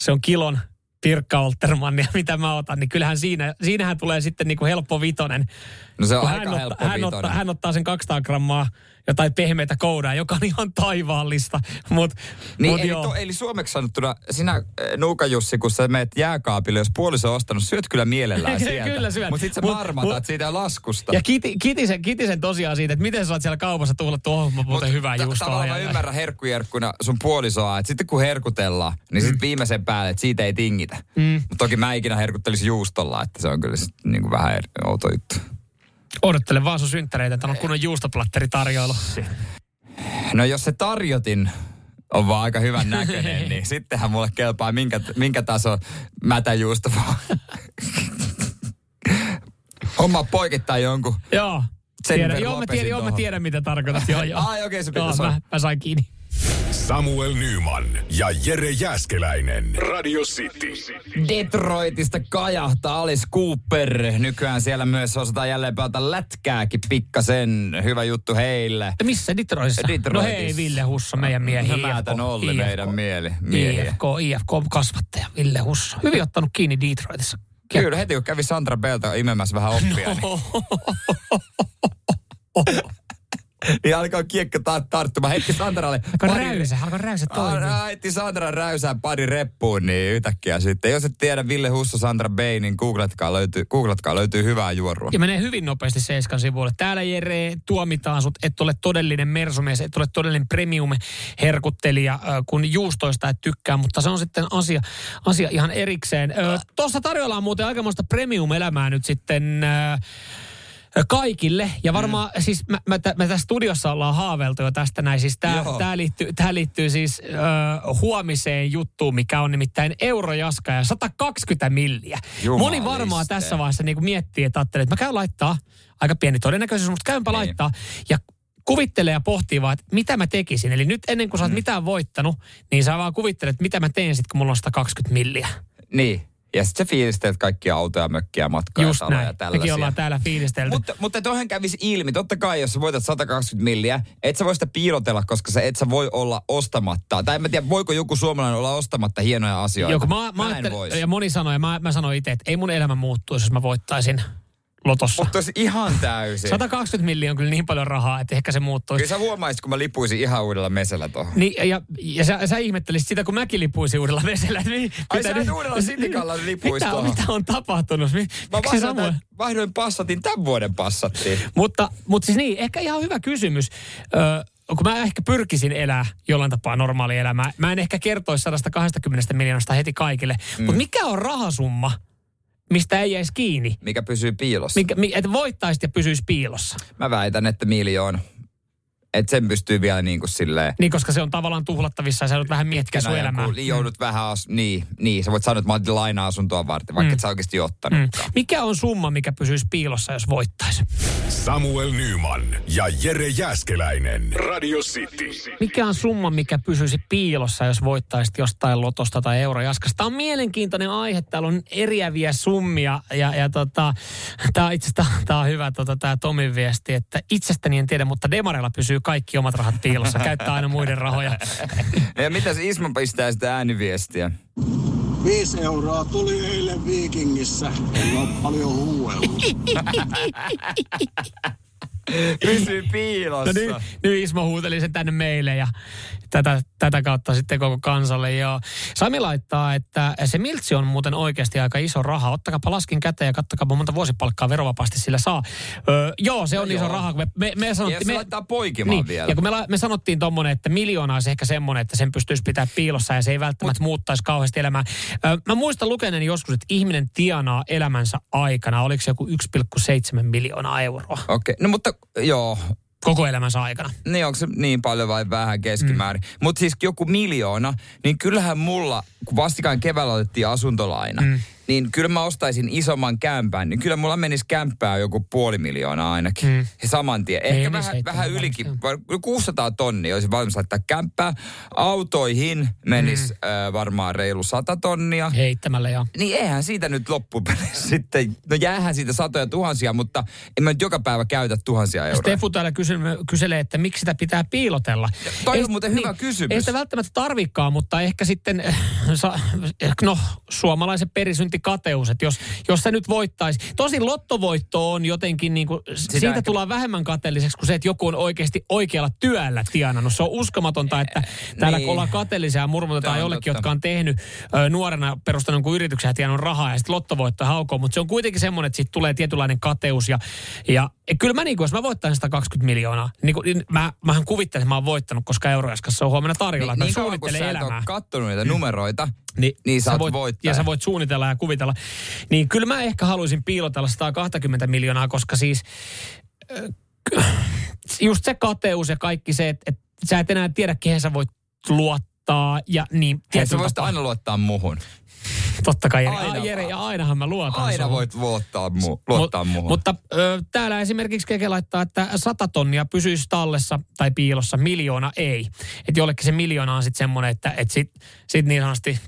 se on kilon Pirkka Oltermannia, mitä mä otan, niin kyllähän siinä, siinähän tulee sitten niinku helppo vitonen.
No se on
Kun
aika
hän,
helppo
ottaa, hän,
vitonen.
ottaa, hän ottaa sen 200 grammaa jotain pehmeitä koudaa, joka on ihan taivaallista. Mut,
Niin,
mut
eli,
joo.
to, eli suomeksi sanottuna, sinä äh, Nuuka Jussi, kun sä meet jääkaapille, jos puoliso on ostanut, syöt kyllä mielellään sieltä.
Kyllä syön.
Mutta sit sä
Mut-
marmatat
mut-
siitä laskusta.
Ja kiti, kitisen, kitisen tosiaan siitä, että miten sä oot siellä kaupassa tullut tuohon, mä muuten hyvää juustoa.
Tavallaan
ja-
mä ymmärrän herkkujerkkuna sun puolisoa, että sitten kun herkutellaan, niin sitten viimeisen päälle, että siitä ei tingitä.
Mm.
Mutta toki mä ikinä herkuttelisi juustolla, että se on kyllä sit niinku vähän eri, outo juttu.
Odottele vaan sun synttäreitä, että on kunnon juustoplatteri tarjoilu.
No jos se tarjotin on vaan aika hyvän näköinen, niin sittenhän mulle kelpaa minkä, minkä taso mätäjuusto vaan. Homma poikittaa jonkun.
Joo. Tiedän, joo, mä tiedän, joo, mä tiedän, mitä tarkoitat. Joo, joo.
Ai, okei, se
joo,
pitäisi
mä,
olla.
mä sain kiinni.
Samuel Nyman ja Jere Jäskeläinen. Radio City.
Detroitista kajahtaa Alice Cooper. Nykyään siellä myös osataan jälleen pelata lätkääkin pikkasen. Hyvä juttu heille.
Ja missä Detroitissa?
Detroitissa.
No hei, Ville Husso, meidän miehiä.
No, Määtän Olli, meidän mieli, miehiä.
IFK, IFK kasvattaja Ville Husso. Hyvin ottanut kiinni Detroitissa.
Kyllä, heti kun kävi Sandra Belta imemässä vähän oppia, niin, niin alkoi kiekko tar- tarttumaan. Heitti Sandralle
Alkoi räysä, alkoi räysä toimia.
Heitti Sandra räysään pari reppuun, niin yhtäkkiä sitten. Jos et tiedä Ville Husso, Sandra Bay, niin googlatkaa löytyy, googlatkaa löytyy hyvää juorua.
Ja menee hyvin nopeasti Seiskan sivuille. Täällä Jere tuomitaan sut, et ole todellinen mersumies, et ole todellinen premium-herkuttelija, kun juustoista et tykkää, mutta se on sitten asia, asia ihan erikseen. Tuossa tarjolla on muuten aikamoista premium-elämää nyt sitten kaikille. Ja varmaan, mm. siis mä, mä, tä- me tässä studiossa ollaan haaveiltu jo tästä näin. Siis
Joo.
tää, liittyy, tää liittyy siis ö, huomiseen juttuun, mikä on nimittäin eurojaska ja 120 milliä. Moni varmaan
Jumaliste.
tässä vaiheessa niin miettii, että ajattelee, että mä käyn laittaa, aika pieni todennäköisyys, mutta käympä
Niin.
laittaa. Ja kuvittelee ja pohtii vaan, että mitä mä tekisin. Eli nyt ennen kuin sä oot
Mm.
mitään voittanut, niin sä vaan kuvittelet, että mitä mä teen sitten, kun mulla on 120 milliä.
Niin. Ja sitten sä fiilistelet kaikkia autoja, mökkiä, matkaa
Just
ja taloja ja tällaisia.
Mekin ollaan täällä fiilistelty.
Mutta, mutta toihan kävisi ilmi. Totta kai, jos sä voitat 120 milliä, et sä voi sitä piilotella, koska sä et sä voi olla ostamatta. Tai en mä tiedä, voiko joku suomalainen olla ostamatta hienoja asioita.
Joo, kun mä, mä,
en vois.
ja moni sanoi, ja mä, mä sanoin itse, että ei mun elämä muuttuisi, jos mä voittaisin lotossa.
Mutta olisi ihan täysin.
120 milliä on kyllä niin paljon rahaa, että ehkä se muuttuisi.
Kyllä sä huomaisit, kun mä lipuisin ihan uudella mesellä tuohon.
Niin, ja, ja sä, sä ihmettelisit sitä, kun mäkin lipuisin uudella vesellä. Niin,
Ai sä
nyt-
uudella sitikalla lipuis
mitä,
tuohon?
mitä on tapahtunut? Mi,
Mä
miksi
vaihdoin, tämän- vaihdoin passatin tämän vuoden passattiin.
Mutta, mutta siis niin, ehkä ihan hyvä kysymys. Ö, kun mä ehkä pyrkisin elää jollain tapaa normaalia elämää. Mä en ehkä kertoisi 120 miljoonasta heti kaikille. Mm. Mutta mikä on rahasumma, mistä ei jäisi kiinni?
Mikä pysyy piilossa.
Mikä, mi, että voittaisit ja pysyisi piilossa.
Mä väitän, että miljoona. Että sen pystyy vielä niin kuin silleen...
Niin, koska se on tavallaan tuhlattavissa ja sä joudut vähän miettiä sun elämää.
kun joudut vähän, as- niin, niin, sä voit sanoa, että mä otin laina-asuntoa varten, vaikka
Mm.
et sä oikeasti ottanut.
Mm. Mikä on summa, mikä pysyisi piilossa, jos voittaisi?
Samuel Nyman ja Jere Jäskeläinen. Radio City.
Mikä on summa, mikä pysyisi piilossa, jos voittaisit jostain lotosta tai eurojaskasta? Tämä on mielenkiintoinen aihe. Täällä on eriäviä summia. Ja, ja tota, tämä on itse asiassa tää on hyvä tota, tämä Tomin viesti, että itsestäni en tiedä, mutta Demarella pysyy kaikki omat rahat piilossa. Käyttää aina muiden rahoja.
Ja mitäs Isma pistää sitä ääniviestiä?
Viisi euroa tuli eilen Viikingissä. En ole paljon huuellut.
Pysyy piilossa.
No nyt, nyt Ismo huuteli sen tänne meille ja tätä, tätä kautta sitten koko kansalle. Joo. Sami laittaa, että se miltsi on muuten oikeasti aika iso raha. Ottakapa laskin käteen ja kattakaapa monta vuosipalkkaa verovapaasti sillä saa. Öö, joo, se on
No
iso
joo.
raha. Me, me, me
Ja
sanottiin,
se
me,
laittaa poikimaan
niin,
vielä.
Ja kun me, la- me sanottiin tommonen, että miljoona olisi ehkä semmoinen, että sen pystyisi pitää piilossa ja se ei välttämättä muuttaisi kauheasti elämää. Öö, mä muistan lukeneeni joskus, että ihminen tienaa elämänsä aikana, oliko se joku 1,7 miljoonaa euroa
Okei, no mutta joo.
koko elämänsä aikana.
Niin onko se niin paljon vai vähän keskimäärin? Mm. Mutta siis joku miljoona, niin kyllähän mulla, kun vastikään keväällä otettiin asuntolaina, mm. Niin kyllä mä ostaisin isomman kämpän, niin kyllä mulla menisi kämppää joku puoli miljoonaa ainakin. Mm. Saman tien. Ehkä vähän, vähän ylikin, var- 600 tonnia olisi valmis laittaa kämppää. Autoihin menisi mm. äh, varmaan reilu 100 tonnia.
Heittämällä joo.
Niin eihän siitä nyt loppupeleissä sitten, no jäähän siitä satoja tuhansia, mutta en mä nyt joka päivä käytä tuhansia euroja.
Stefu täällä kysy, kyselee, että miksi sitä pitää piilotella.
toi on
Ei-
muuten hyvä kysymys.
Ei sitä välttämättä tarvikaan, mutta ehkä sitten, no suomalaisen perisynti kateus, että jos, jos se nyt voittaisi. Tosin lottovoitto on jotenkin niin kuin, siitä
ehkä-
tullaan vähemmän kateelliseksi kuin se, että joku on oikeasti oikealla työllä tienannut. Se on uskomatonta, että täällä
Niin.
ollaan kateellisia ja murmutetaan jollekin,
totta.
jotka on tehnyt ö, nuorena perustanut jonkun yrityksen ja tienannut rahaa ja sitten lottovoitto haukoo. Mutta se on kuitenkin semmoinen, että siitä tulee tietynlainen kateus. Ja, ja, ja kyllä mä niin kuin, jos mä voittaisin 120 miljoonaa, niin kuin, niin mä, mähän kuvittelen, että mä oon voittanut, koska Eurojaskassa on huomenna tarjolla.
Niin, niin
mä
kauan kun sä
suunnittelen
et ole
elämää.
kattonut niitä numeroita,
Niin,
niin sä, oot
voit,
voittaja.
Ja sä voit suunnitella ja kuvitella. Niin kyllä mä ehkä haluaisin piilotella 120 miljoonaa, koska siis äh, just se kateus ja kaikki se, että, että sä et enää tiedä, kehen sä voit luottaa. Ja niin,
Hei, sä voisit aina luottaa muhun.
Totta kai, Jere. Aina. Jere, ja ainahan mä luotan
Aina
suhun.
voit luottaa, mu- luottaa
Mut-
muhun.
Mutta ö, täällä esimerkiksi Keke laittaa, että 100 tonnia pysyisi tallessa tai piilossa, miljoona ei. Että jollekin se miljoona on sitten semmoinen, että et sit, sit niin sanotusti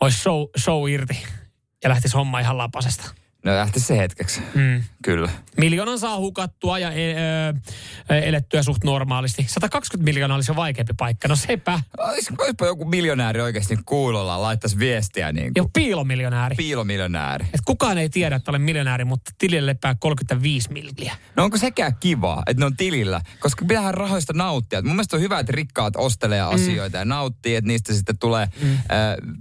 olisi show, show irti ja lähtisi homma ihan lapasesta.
No lähti se hetkeksi.
Mm.
Kyllä.
Miljoonan saa hukattua ja e, ö, elettyä suht normaalisti. 120 miljoonaa olisi jo vaikeampi paikka. No sepä.
Olis, olispa joku miljonääri oikeasti kuulolla, laittaisi viestiä niin
Jo
kuin
piilomiljonääri.
piilomiljonääri.
Et kukaan ei tiedä, että olen miljonääri, mutta tilille lepää 35 milliä.
No onko sekään kivaa, että ne on tilillä? Koska pitäähän rahoista nauttia. Mun mielestä on hyvä, että rikkaat ostelee asioita ja nauttii, että niistä sitten tulee mm. äh,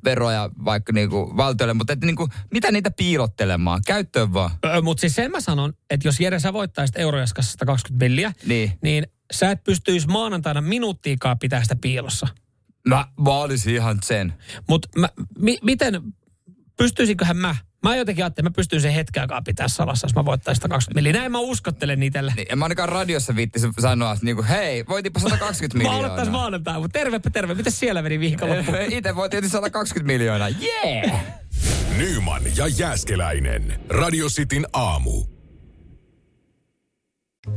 veroja vaikka niinku valtiolle. Mutta että niinku, mitä niitä piilottelemaan? Käyttöön vaan.
Öö, Mutta siis sen mä sanon, että jos Jere sä voittaisit Eurojaskassa 120 milliä,
Niin.
niin sä et pystyisi maanantaina minuuttiikaan pitää sitä piilossa.
Mä, mä olisin ihan sen.
Mutta mi, miten, pystyisiköhän mä? Mä jotenkin ajattelin, että mä pystyn sen hetken aikaa pitää salassa, jos mä voittaisin 120 milliä. Näin mä uskottelen itselle.
Niin, en mä ainakaan radiossa viitti sanoa, että niinku, hei, voitipa 120
Mä
miljoonaa.
aloittaisin maanantaina, mutta tervepä terve. Miten siellä meni viikonloppu?
Itse voi tietysti 120 miljoonaa. Jee! Yeah!
Nyman ja Jääskeläinen. Radio Cityn aamu.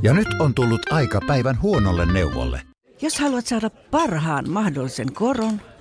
Ja nyt on tullut aika päivän huonolle neuvolle.
Jos haluat saada parhaan mahdollisen koron,